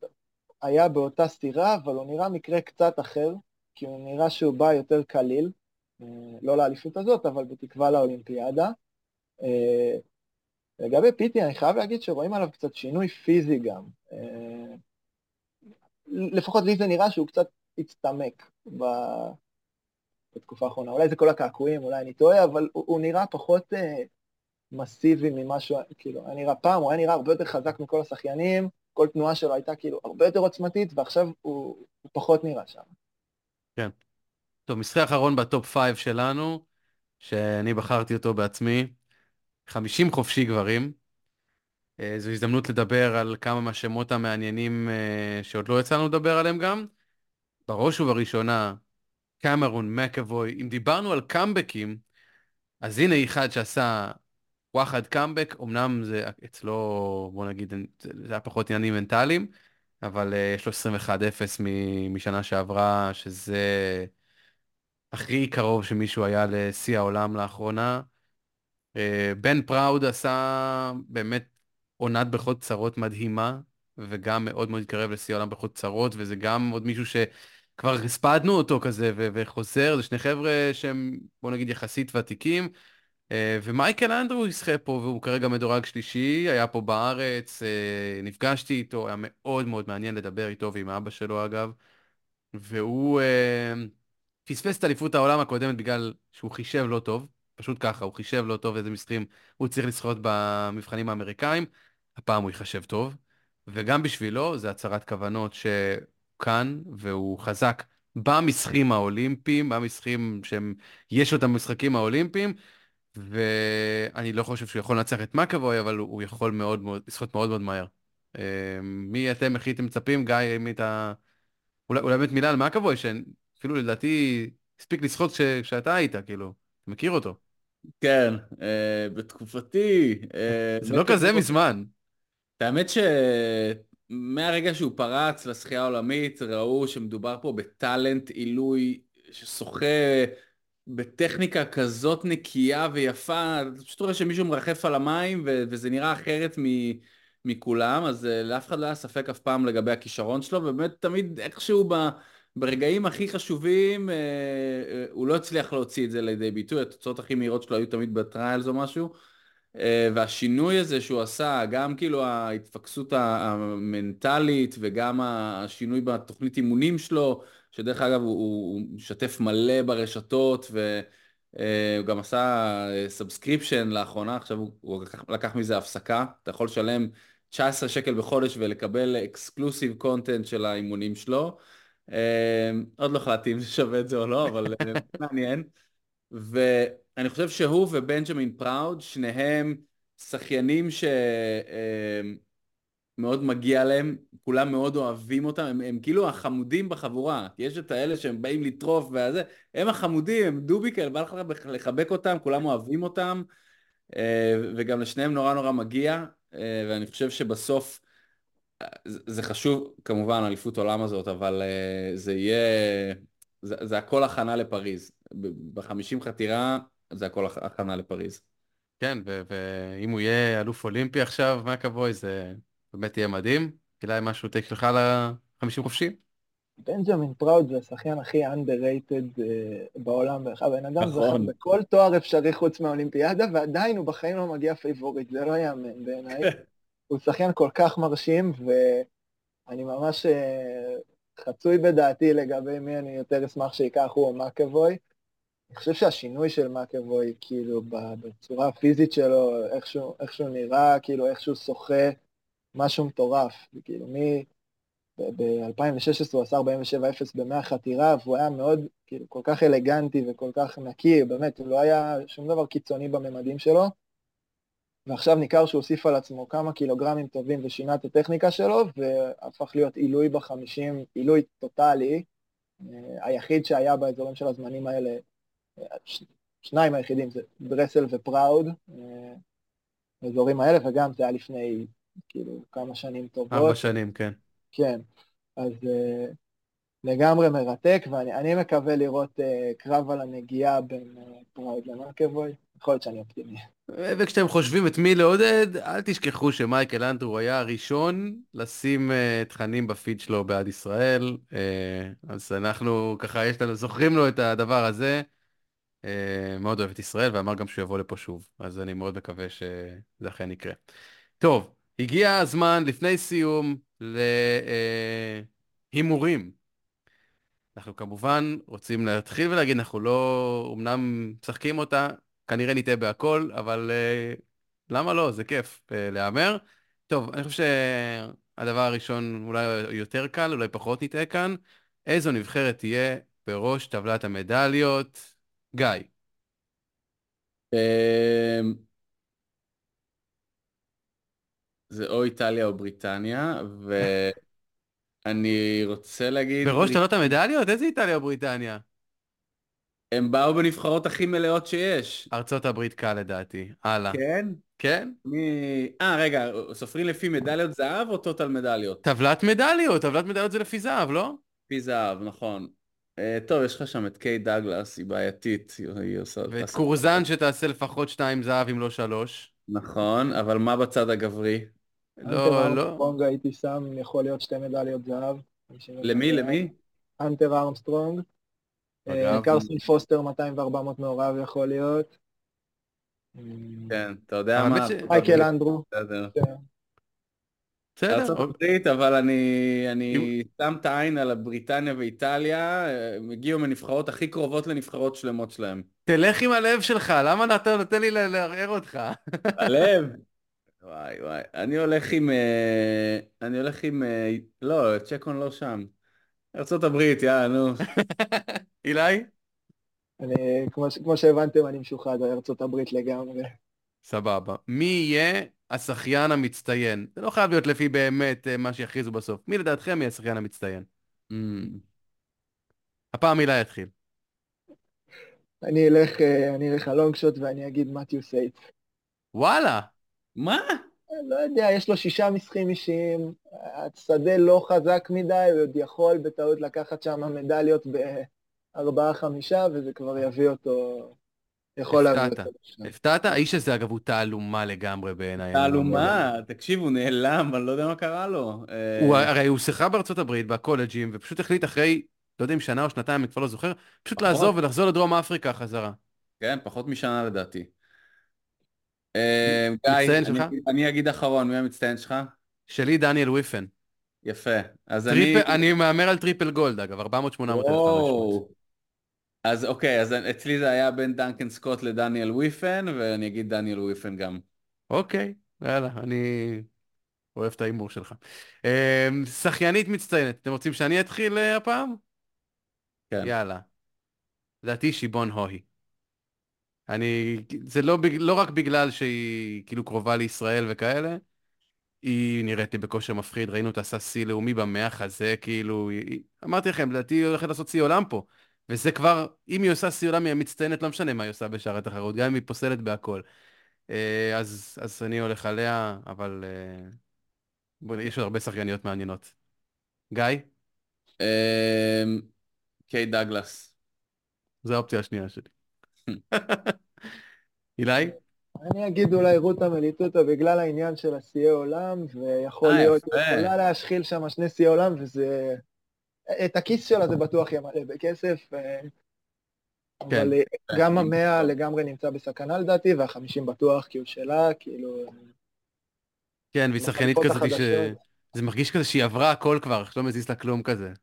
היה באותה סתירה, אבל הוא נראה מקרה קצת אחר, כי הוא נראה שהוא בא יותר קליל, אה, לא לאליפות הזאת, אבל בתקווה לאולימפיאדה. אה, לגבי פיטי, אני חייב להגיד שרואים עליו קצת שינוי פיזי גם. לפחות לי זה נראה שהוא קצת הצטמק בתקופה האחרונה. אולי זה כל הקעקועים, אולי אני טועה, אבל הוא, הוא נראה פחות אה, מסיבי ממה שהוא, כאילו, היה נראה פעם, הוא היה נראה הרבה יותר חזק מכל השחיינים, כל תנועה שלו הייתה כאילו הרבה יותר עוצמתית, ועכשיו הוא, הוא פחות נראה שם. כן. טוב, משחק אחרון ב top five שלנו, שאני בחרתי אותו בעצמי, 50 חופשי גברים. אה, זו הזדמנות לדבר על כמה מהשמות המעניינים שעוד לא יצא לנו לדבר עליהם גם. בראש ובראשונה, קמרון מקאבוי. אם דיברנו על קאמבקים, אז הנה אחד שעשה וואחד קאמבק, אמנם זה אצלו, בוא נגיד, זה היה פחות עניינים מנטליים, אבל uh, יש לו 21-0 משנה שעברה, שזה הכי קרוב שמישהו היה לשיא העולם לאחרונה. Uh, בן פראוד עשה באמת עונת בריכות צרות מדהימה, וגם מאוד מאוד התקרב לשיא העולם בריכות צרות, וזה גם עוד מישהו שכבר הספדנו אותו כזה, ו- וחוזר, זה שני חבר'ה שהם, בוא נגיד, יחסית ותיקים. אה, ומייקל אנדרו ישחה פה, והוא כרגע מדורג שלישי, היה פה בארץ, אה, נפגשתי איתו, היה מאוד מאוד מעניין לדבר איתו ועם אבא שלו אגב, והוא אה, פספס את אליפות העולם הקודמת בגלל שהוא חישב לא טוב, פשוט ככה, הוא חישב לא טוב איזה משחקים הוא צריך לשחות במבחנים האמריקאים, הפעם הוא יחשב טוב, וגם בשבילו זה הצהרת כוונות שהוא כאן והוא חזק במשחקים האולימפיים, במשחקים שהם, יש אותם במשחקים האולימפיים, ואני לא חושב שהוא יכול לנצח את מקאבוי, אבל הוא יכול מאוד מאוד, לשחות מאוד מאוד מהר. אה, מי אתם, איך הייתם מצפים, גיא, מי אתה... אולי, אולי באמת מילה על מקאבוי, שאפילו לדעתי הספיק לשחות כשאתה היית, כאילו, מכיר אותו. כן, אה, בתקופתי... אה, זה לא כזה מזמן. האמת שמהרגע שהוא פרץ לשחייה העולמית, ראו שמדובר פה בטאלנט עילוי ששוחה בטכניקה כזאת נקייה ויפה, פשוט רואה שמישהו מרחף על המים ו- וזה נראה אחרת מ- מכולם, אז uh, לאף אחד לא היה ספק אף פעם לגבי הכישרון שלו, ובאמת תמיד איכשהו ב- ברגעים הכי חשובים uh, uh, הוא לא הצליח להוציא את זה לידי ביטוי, התוצאות הכי מהירות שלו היו תמיד בטריילס או משהו, והשינוי הזה שהוא עשה, גם כאילו ההתפקסות המנטלית וגם השינוי בתוכנית אימונים שלו, שדרך אגב הוא, הוא משתף מלא ברשתות והוא אה, גם עשה subscription לאחרונה, עכשיו הוא, הוא לקח, לקח מזה הפסקה, אתה יכול לשלם 19 שקל בחודש ולקבל exclusive content של האימונים שלו. אה, עוד לא החלטתי אם זה שווה את זה או לא, אבל אה, מעניין. ואני חושב שהוא ובנג'מין פראוד, שניהם שחיינים ש... מאוד מגיע להם, כולם מאוד אוהבים אותם, הם, הם כאילו החמודים בחבורה, יש את האלה שהם באים לטרוף וזה, הם החמודים, הם דוביקל, בא לך לחבק אותם, כולם אוהבים אותם, אה, וגם לשניהם נורא נורא מגיע, אה, ואני חושב שבסוף, אה, זה חשוב כמובן אליפות עולם הזאת, אבל זה יהיה, זה, זה הכל הכנה לפריז, בחמישים חתירה זה הכל הכנה לפריז. כן, ואם הוא יהיה אלוף אולימפי עכשיו, מקאבוי, זה באמת יהיה מדהים. אולי משהו take שלך ל-50 חופשי? בנג'מין פראוד זה השחיין הכי underrated uh, בעולם, הבן אדם זכה נכון. בכל תואר אפשרי חוץ מהאולימפיאדה, ועדיין הוא בחיים לא מגיע favorite, זה לא יאמן בעיניי. הוא שחיין כל כך מרשים, ואני ממש uh, חצוי בדעתי לגבי מי אני יותר אשמח שייקח, הוא או מקאבוי. אני חושב שהשינוי של מקאבוי, כאילו, בצורה הפיזית שלו, איך שהוא, נראה, כאילו, איך שהוא שוחה, משהו מטורף, כאילו מי... ב-2016 הוא עשה 47-0 במאה חתירה, והוא היה מאוד, כאילו, כל כך אלגנטי וכל כך נקי, באמת, הוא לא היה שום דבר קיצוני בממדים שלו. ועכשיו ניכר שהוא הוסיף על עצמו כמה קילוגרמים טובים ושינה את הטכניקה שלו, והפך להיות עילוי בחמישים, עילוי טוטאלי, אה, היחיד שהיה באזורים של הזמנים האלה, שניים היחידים זה ברסל ופראוד, אה, האזורים האלה, וגם זה היה לפני כאילו כמה שנים טובות. ארבע שנים, כן. כן, אז uh, לגמרי מרתק, ואני מקווה לראות uh, קרב על הנגיעה בין פראוד למרקבוי, יכול להיות שאני אופטימי. וכשאתם חושבים את מי לעודד, אל תשכחו שמייקל אנדרו היה הראשון לשים uh, תכנים בפיד שלו בעד ישראל, uh, אז אנחנו ככה, יש לנו, זוכרים לו את הדבר הזה. Uh, מאוד אוהב את ישראל, ואמר גם שהוא יבוא לפה שוב, אז אני מאוד מקווה שזה אכן יקרה. טוב, הגיע הזמן, לפני סיום, להימורים. אנחנו כמובן רוצים להתחיל ולהגיד, אנחנו לא, אמנם משחקים אותה, כנראה נטעה בהכל, אבל uh, למה לא? זה כיף uh, להמר. טוב, אני חושב שהדבר הראשון אולי יותר קל, אולי פחות נטעה כאן. איזו נבחרת תהיה בראש טבלת המדליות? גיא. אמ, זה או איטליה או בריטניה, ואני רוצה להגיד... בראש טבלת המדליות? איזה איטליה או בריטניה? הם באו בנבחרות הכי מלאות שיש. ארצות הברית קל לדעתי. הלאה. כן? כן? אה, רגע, סופרים לפי מדליות זהב או total מדליות? טבלת מדליות, טבלת מדליות זה לפי זהב, לא? לפי זהב, נכון. Uh, טוב, יש לך שם את קייט דאגלס, היא בעייתית, היא, היא עושה... ואת קורזן שתעשה לפחות שתיים זהב אם לא שלוש. נכון, אבל מה בצד הגברי? לא, האנטר לא. ארמסטרונג הייתי שם, יכול להיות שתי מדליות זהב. למי, למי? האנטר ארמסטרונג. אה. קרסון פוסטר 200 ו-400 מעורב יכול להיות. כן, אתה יודע מה? מייקל אנדרו. ארצות הברית, אבל אני, אני שם את העין על בריטניה ואיטליה, הם הגיעו מנבחרות הכי קרובות לנבחרות שלמות שלהם. תלך עם הלב שלך, למה אתה נותן לי לערער אותך? הלב. וואי וואי, אני הולך עם, אה, אני הולך עם, אה, לא, צ'קון לא שם. הברית, יאללה, נו. אילי? אני, כמו, שהבנתם, אני משוחד על הברית לגמרי. סבבה. מי יהיה השחיין המצטיין? זה לא חייב להיות לפי באמת אה, מה שיכריזו בסוף. מי לדעתכם יהיה השחיין המצטיין? Mm. הפעם אילי יתחיל. אני אלך, אה, אני אלך ה long shot ואני אגיד מתיו סייטס. וואלה! מה? לא יודע, יש לו שישה משחקים אישיים, השדה לא חזק מדי, הוא עוד יכול בטעות לקחת שם מדליות בארבעה-חמישה, וזה כבר יביא אותו, יכול להביא הפתעת. אותו. לשם. הפתעת? האיש הזה אגב הוא תעלומה לגמרי בעיניי. תעלומה, תקשיב, הוא נעלם, אני לא יודע מה קרה לו. אה, הוא הרי הוא שיחק בארצות הברית, בקולג'ים, ופשוט החליט אחרי, לא יודע אם שנה או שנתיים, אני כבר לא זוכר, פשוט פחות. לעזוב ולחזור לדרום אפריקה חזרה. כן, פחות משנה לדעתי. אה, גיא, אני אני אגיד אחרון, מי המצטיין שלך? שלי דניאל וויפן. יפה. אז אני... triple, אני מהמר על triple gold אגב, 400, 800, 1500. אז אוקיי, אז אצלי זה היה בין דנקן סקוט לדניאל וויפן, ואני אגיד דניאל וויפן גם. אוקיי, יאללה, אני אוהב את ההימור שלך. אמ, שחיינית מצטיינת, אתם רוצים שאני אתחיל אה, הפעם? כן. יאללה. לדעתי שיבון הוהי. אני, זה לא, לא רק בגלל שהיא כאילו קרובה לישראל וכאלה, היא נראית לי בכושר מפחיד, ראינו אותה עשה שיא לאומי במאה חזה, כאילו, היא- אמרתי לכם, לדעתי היא הולכת לעשות שיא עולם פה. וזה כבר, אם היא עושה שיא עולם היא המצטיינת, לא משנה מה היא עושה בשאר התחרות, גם אם היא פוסלת בהכל. אה, אז, אז אני הולך עליה, אבל אה, בוא, יש עוד הרבה שחקניות מעניינות. גיא, אמ, קיי דאגלס. זו האופציה השנייה שלי. אילי? אני אגיד אולי רותה מליטוטה בגלל העניין של השיאי עולם, ויכול אה, להיות. יכולה להשחיל שם שני שיאי עולם, וזה... את הכיס שלה זה בטוח ימלא בכסף, אה, אבל אה, גם המאה לגמרי נמצא בסכנה לדעתי, והחמישים בטוח כי הוא שלה, כאילו... כן, והיא שחקנית כזאת ש... זה מרגיש כזה שהיא עברה הכל כבר, שלא מזיז לה כלום כזה.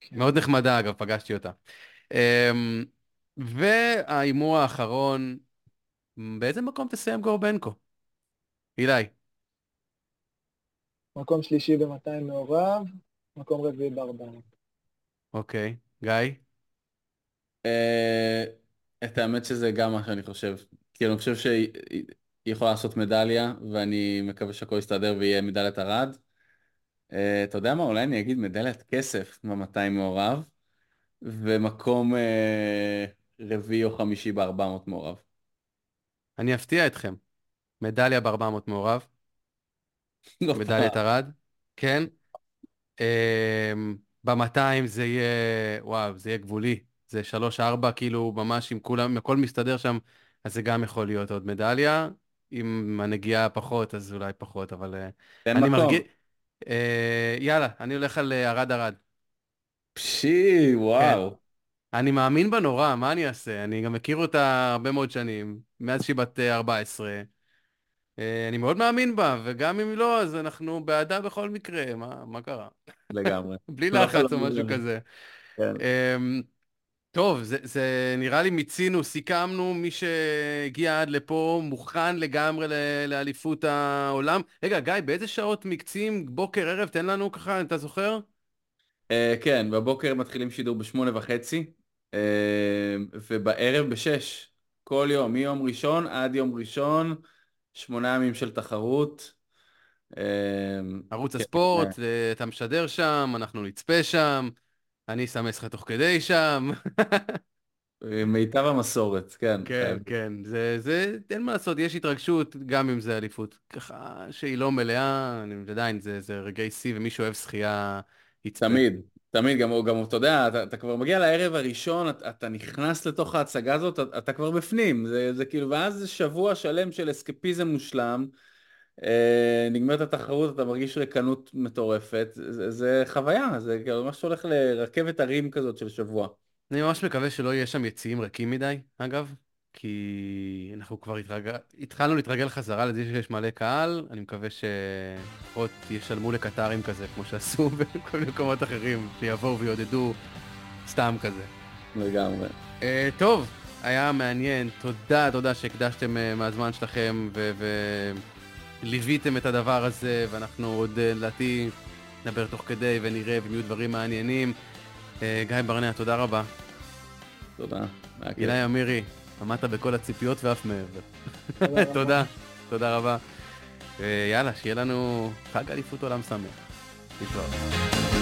כן. מאוד נחמדה אגב, פגשתי אותה. אמ, וההימור האחרון, באיזה מקום תסיים גורבנקו? אילי, מקום שלישי ב-200 מעורב, מקום רביעי ב-400. אוקיי. גיא? אה, את האמת שזה גם מה שאני חושב. כי אני חושב שהיא היא- היא יכולה לעשות מדליה, ואני מקווה שהכל יסתדר ויהיה מדליית ארד. אה, אתה יודע מה? אולי אני אגיד מדליית כסף ב-200 מעורב, ומקום אה, רביעי או חמישי ב-400 מעורב. אני אפתיע אתכם. מדליה ב-400 מעורב, לא מדליית ארד, כן. אמ, ב-200 זה יהיה, וואו, זה יהיה גבולי. זה 3-4, כאילו ממש אם כולם, אם הכל מסתדר שם, אז זה גם יכול להיות עוד מדליה. אם הנגיעה פחות, אז אולי פחות, אבל אה, תן אני מקום. מרגיש... אה, יאללה, אני הולך על אה, ארד ארד. פשי, וואו. אני מאמין בה נורא, מה אני אעשה? אני גם מכיר אותה הרבה מאוד שנים, מאז שהיא בת אה, 14. אה, אני מאוד מאמין בה, וגם אם לא, אז אנחנו בעדה בכל מקרה, מה, מה קרה? לגמרי. בלי לא לחץ או חלום משהו. כזה. כן. אמ, טוב, זה, זה נראה לי מיצינו, סיכמנו, מי שהגיע עד לפה מוכן לגמרי ל- לאליפות העולם. רגע, גיא, באיזה שעות מקצים, בוקר, ערב, תן לנו ככה, אתה זוכר? אה, כן, בבוקר מתחילים שידור בשמונה וחצי, אה, ובערב בשש. כל יום, מיום ראשון עד יום ראשון, שמונה ימים של תחרות. ערוץ כן, הספורט, אה, אתה משדר שם, אנחנו נצפה שם, אני אסמס לך תוך כדי שם. מיטב המסורת, כן. כן, כן, זה, זה, אין מה לעשות, יש התרגשות, גם אם זה אליפות. ככה שהיא לא מלאה, אני עדיין, זה, זה רגעי שיא, ומי שאוהב שחייה. תמיד, תמיד, גם, גם אתה יודע, אתה, אתה כבר מגיע לערב הראשון, אתה, אתה נכנס לתוך ההצגה הזאת, אתה, אתה כבר בפנים, זה, זה כאילו, ואז זה שבוע שלם של אסקפיזם מושלם, אה, נגמרת התחרות, אתה מרגיש ריקנות מטורפת, זה, זה חוויה, זה כאילו ממש הולך לרכבת הרים כזאת של שבוע. אני ממש מקווה שלא יהיה שם יציאים ריקים מדי, אגב, כי אנחנו כבר התרגל... התחלנו להתרגל חזרה לזה שיש מלא קהל, אני מקווה שלפחות ישלמו לקטרים כזה, כמו שעשו בכל מיני מקומות אחרים, שיבואו ויעודדו סתם כזה. לגמרי. Uh, טוב, היה מעניין, תודה, תודה שהקדשתם uh, מהזמן שלכם וליוויתם את הדבר הזה, ואנחנו עוד אה, לדעתי נדבר תוך כדי ונראה אם יהיו דברים מעניינים. אה, גיא ברנע, תודה רבה. תודה. אילי אמירי, עמדת בכל הציפיות ואף מעבר. תודה, תודה רבה. יאללה, שיהיה לנו חג אליפות עולם שמח. להתראות.